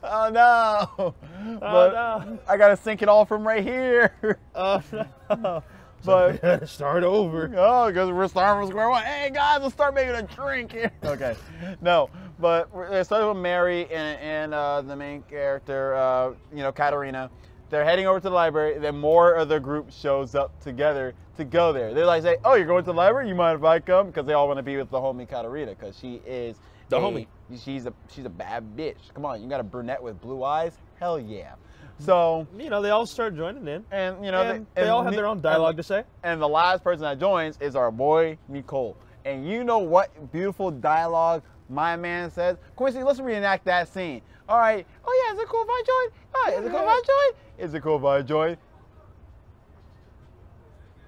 A: Oh no. But
B: no.
A: I gotta sink it all from right here. [laughs]
B: Oh no. [laughs]
A: But
B: But [laughs] start over.
A: Oh, because we're starting from square one. Hey guys, let's start making a drink here. Okay, no, but they started with Mary and, and uh, the main character, uh, you know, Katarina. They're heading over to the library. Then more of the group shows up together to go there. They're like, say, "Oh, you're going to the library? You mind if I come?" Because they all want to be with the homie Katarina because she is
B: The
A: Hey,
B: homie.
A: She's a she's a bad bitch. Come on, you got a brunette with blue eyes? Hell yeah. Mm. So
B: You know, they all start joining in.
A: and you know
B: and they, all have their own
A: and-
B: dialogue to say.
A: And the last person that joins is our boy Nicol. And you know what beautiful dialogue my man says? Quincy, let's reenact that scene. All right. Oh yeah, is it cool if I join? Right, is it cool if I join? Is it cool if I join?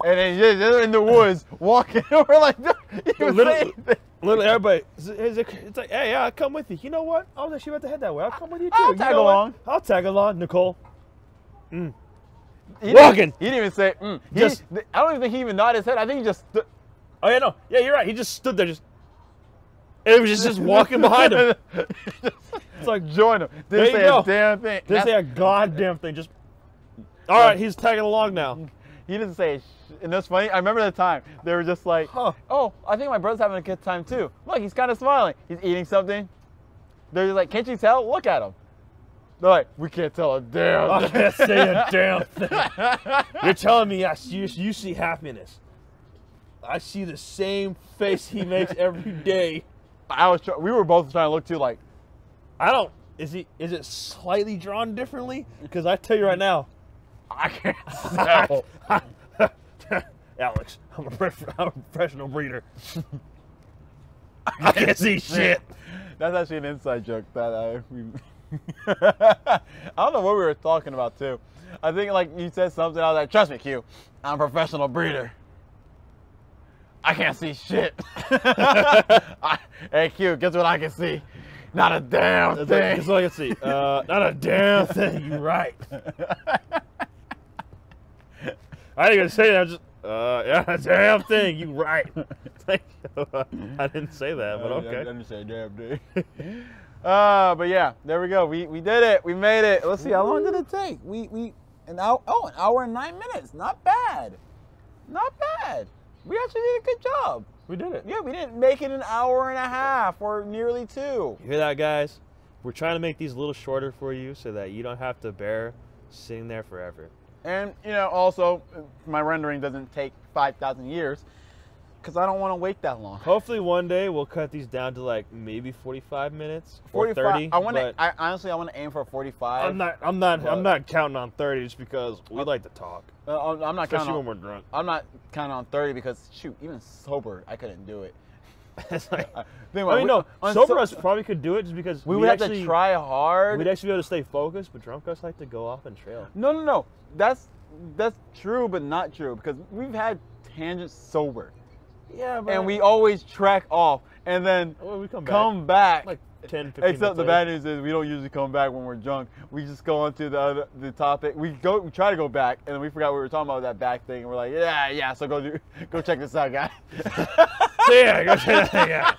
A: And then you're in the woods walking. [laughs] We're like, [laughs]
B: Literally- Literally, everybody, it's, it's- it's like, hey, yeah, I'll come with you. You know what? I was actually about to head that way. I'll come with you too.
A: I'll
B: You
A: tag
B: know what?
A: along.
B: I'll tag along, Nicol. Mm.
A: he
B: Walking.
A: Didn't, he didn't even say. Mm. He-
B: Just-
A: I don't even think he even nodded his head. I think he just. Stood,
B: Oh yeah, no, yeah, you're right. He just stood there, just. It was just, just walking behind him. [laughs]
A: it's like join him.
B: There
A: Didn't
B: you
A: say
B: go.
A: a damn thing.
B: Didn't say a goddamn thing. Just. All right, he's tagging along now.
A: He didn't say, sh- and that's funny. I remember the time they were just like,
B: Huh.
A: "Oh, I think my brother's having a good time too. Look, he's kind of smiling. He's eating something." They're like, "Can't you tell? Look at him." They're like, "We can't tell a damn."
B: I
A: thing."
B: can't say a damn [laughs] thing. You're telling me I see, you see happiness. I see the same face he makes every day.
A: I was. Try- we were both trying to look too like.
B: I don't. Is he? Is it slightly drawn differently? Because I tell you right now,
A: I can't tell. [laughs]
B: Alex, I'm a, I'm a professional breeder. I can't see [laughs] shit.
A: That's actually an inside joke that I. We, [laughs] I don't know what we were talking about too. I think like you said something. I was like, "Trust me, Q. I'm a professional breeder. I can't see shit." I, hey, Q, guess what I can see? Not a damn thing.
B: that's all I can see. Uh, not a damn thing. You're right. I didn't even say that. I just, uh, yeah, [laughs] a damn thing. You right. [laughs] Thank you. [laughs] I didn't say that, but okay.
A: I
B: okay.
A: didn't say damn thing. Uh, but yeah, there we go. We we did it. We made it. Let's see, how long did it take? We we an hour. Oh, an hour and nine minutes. Not bad. Not bad. We actually did a good job.
B: We did it.
A: Yeah, we didn't make it an hour and a half or nearly two.
B: You hear that, guys? We're trying to make these a little shorter for you so that you don't have to bear sitting there forever.
A: And you know, also, my rendering doesn't take five thousand years because I don't want to wait that long.
B: Hopefully, one day we'll cut these down to like maybe 45 minutes or 30.
A: I want to. I honestly, I want to aim for forty-five.
B: I'm not. I'm not.
A: but-
B: I'm not counting on 30 just because we like to talk,
A: Uh, I'm I'm not
B: especially
A: counting.
B: when
A: On,
B: we're drunk.
A: I'm not counting on thirty because shoot, even sober, I couldn't do it. [laughs]
B: It's like-
A: I- [laughs] think about
B: I
A: it,
B: mean,
A: we-
B: no. Sober
A: so-
B: us probably could do it just because
A: We
B: we'd
A: would have
B: actually,
A: to try hard.
B: We'd actually be able to stay focused, but drunk us like to go off and trail.
A: No, no, no. That's that's true, but not true because we've had tangents sober,
B: Yeah, but
A: and we always track off, and then
B: well, we come back
A: come back.
B: like 10, 15
A: Except the
B: later.
A: bad news is we don't usually come back when we're drunk. We just go on to the other, the topic. We go, we try to go back, and then we forgot we were talking about that back thing, and we're like, yeah, yeah. So go do, go check this out, guys.
B: So [laughs] yeah, go check that thing out.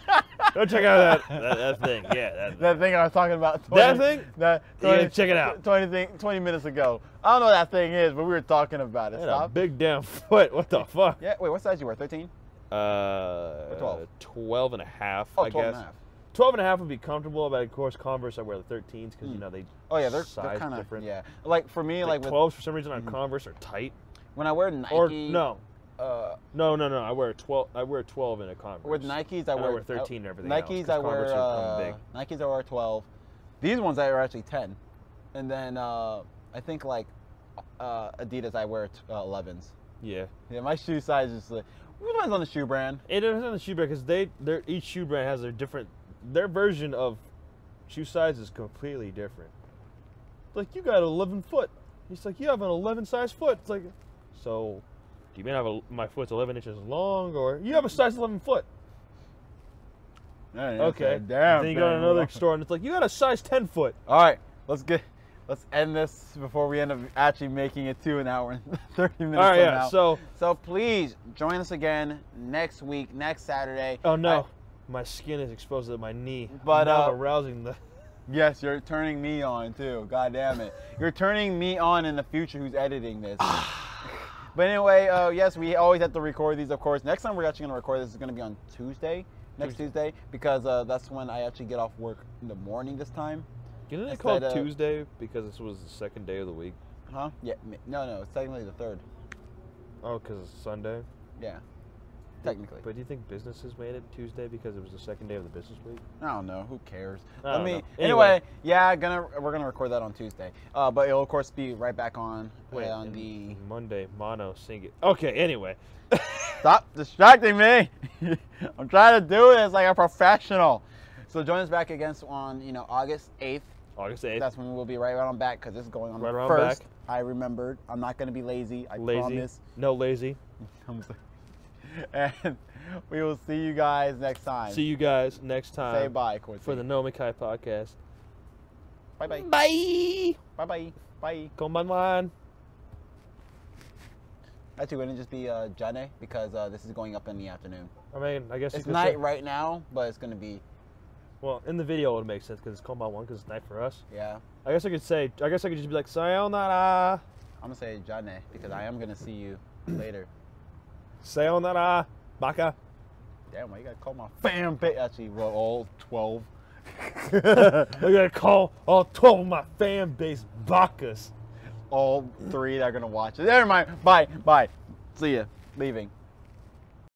B: Go check out that, [laughs] that, that thing. Yeah, that,
A: that thing I was talking about. 20,
B: That thing?
A: That
B: You gotta check it out.
A: 20, thing, 20 minutes ago. I don't know what that thing is, but we were talking about it.
B: Had a
A: Stop.
B: big damn foot. What the fuck?
A: Yeah. Wait, what size you wear? 13?
B: Uh,
A: 12?
B: 12 and a half,
A: Oh,
B: I
A: 12
B: guess.
A: and a half.
B: 12 and a half would be comfortable, but of course Converse I wear the 13s because you know they
A: Oh yeah, they're, they're
B: size
A: kind of
B: different.
A: yeah. Like for me,
B: Like,
A: like, with,
B: 12s for some reason on Converse are tight.
A: when I wear Nike,
B: Or no,
A: uh,
B: no, no, no. I wear a 12. I wear a 12 in a Converse.
A: with Nikes, I wear,
B: wear 13 and everything else,
A: Nikes, I wear uh, Nikes, I wear 12. These ones I wear actually 10, and then uh, I think like uh, Adidas, I wear uh, 11s.
B: Yeah.
A: Yeah, my shoe size is like it depends on the shoe brand.
B: It depends on the shoe brand because they, their each shoe brand has their different, their version of shoe size is completely different. Like you got an 11 foot. He's like, you have an 11 size foot. It's like, so, you mean I have a, my foot's 11 inches long, or you have a size 11 foot? Okay.
A: Damn.
B: Then you go to another
A: bro.
B: store and it's like, you got a size 10 foot.
A: All right, let's get let's end this before we end up actually making it to an hour and [laughs] 30 minutes.
B: All right, yeah.
A: now.
B: So,
A: So please join us again next week, next Saturday.
B: oh no,
A: I-
B: my skin is exposed at my knee.
A: But,
B: now
A: uh,
B: I'm arousing the. [laughs]
A: yes, you're turning me on too. God damn it. You're turning me on in the future who's editing this. [sighs] [sighs] [sighs] but anyway, uh, yes, we always have to record these, of course. Next time we're actually going to record this is going to be on Tuesday, next Tuesday, because uh, that's when I actually get off work in the morning this time.
B: Isn't it called Tuesday because this was the second day of the week?
A: Huh? Yeah. No, no, it's technically the third.
B: Oh, because it's Sunday.
A: Yeah. Technically.
B: But do you think businesses made it Tuesday because it was the second day of the business week?
A: I don't know. Who cares?
B: I
A: Let
B: don't
A: me.
B: know.
A: Anyway,
B: Anyway.
A: yeah, gonna we're gonna record that on Tuesday. Uh, but it'll of course be right back on
B: Wait,
A: on the.
B: Monday, mono, sing it. Okay, anyway. [laughs]
A: Stop distracting me. [laughs] I'm trying to do this like a professional. So join us back against on you know August 8th.
B: August 8th.
A: That's when we'll be right around back because this is going on
B: Right around
A: first.
B: back.
A: I remembered. I'm not gonna be lazy. I
B: lazy.
A: promise.
B: No lazy. [laughs] [laughs]
A: And we will see you guys next time.
B: See you guys next time
A: Say bye, Quincy.
B: for the Nomikai podcast.
A: bye bye
B: Bye.
A: bye bye bye.
B: Konbanwan.
A: Actually, wouldn't it just be uh, ja ne because uh, this is going up in the afternoon.
B: I mean, I guess
A: It's night
B: say-
A: right now, but it's gonna be
B: Well, in the video it would make sense because it's Konbanwan because it's night for us.
A: yeah.
B: I guess I could say, I guess I could just be like, sayonara.
A: I'm gonna say ja ne because I am gonna see you later.
B: Sayonara. Baka.
A: Damn, why you gotta call my fan base? Actually, well, all 12. [laughs]
B: I gotta call all 12 of my fan base bakas.
A: all three that are gonna watch it. Never mind. Bye. Bye. See ya. Leaving.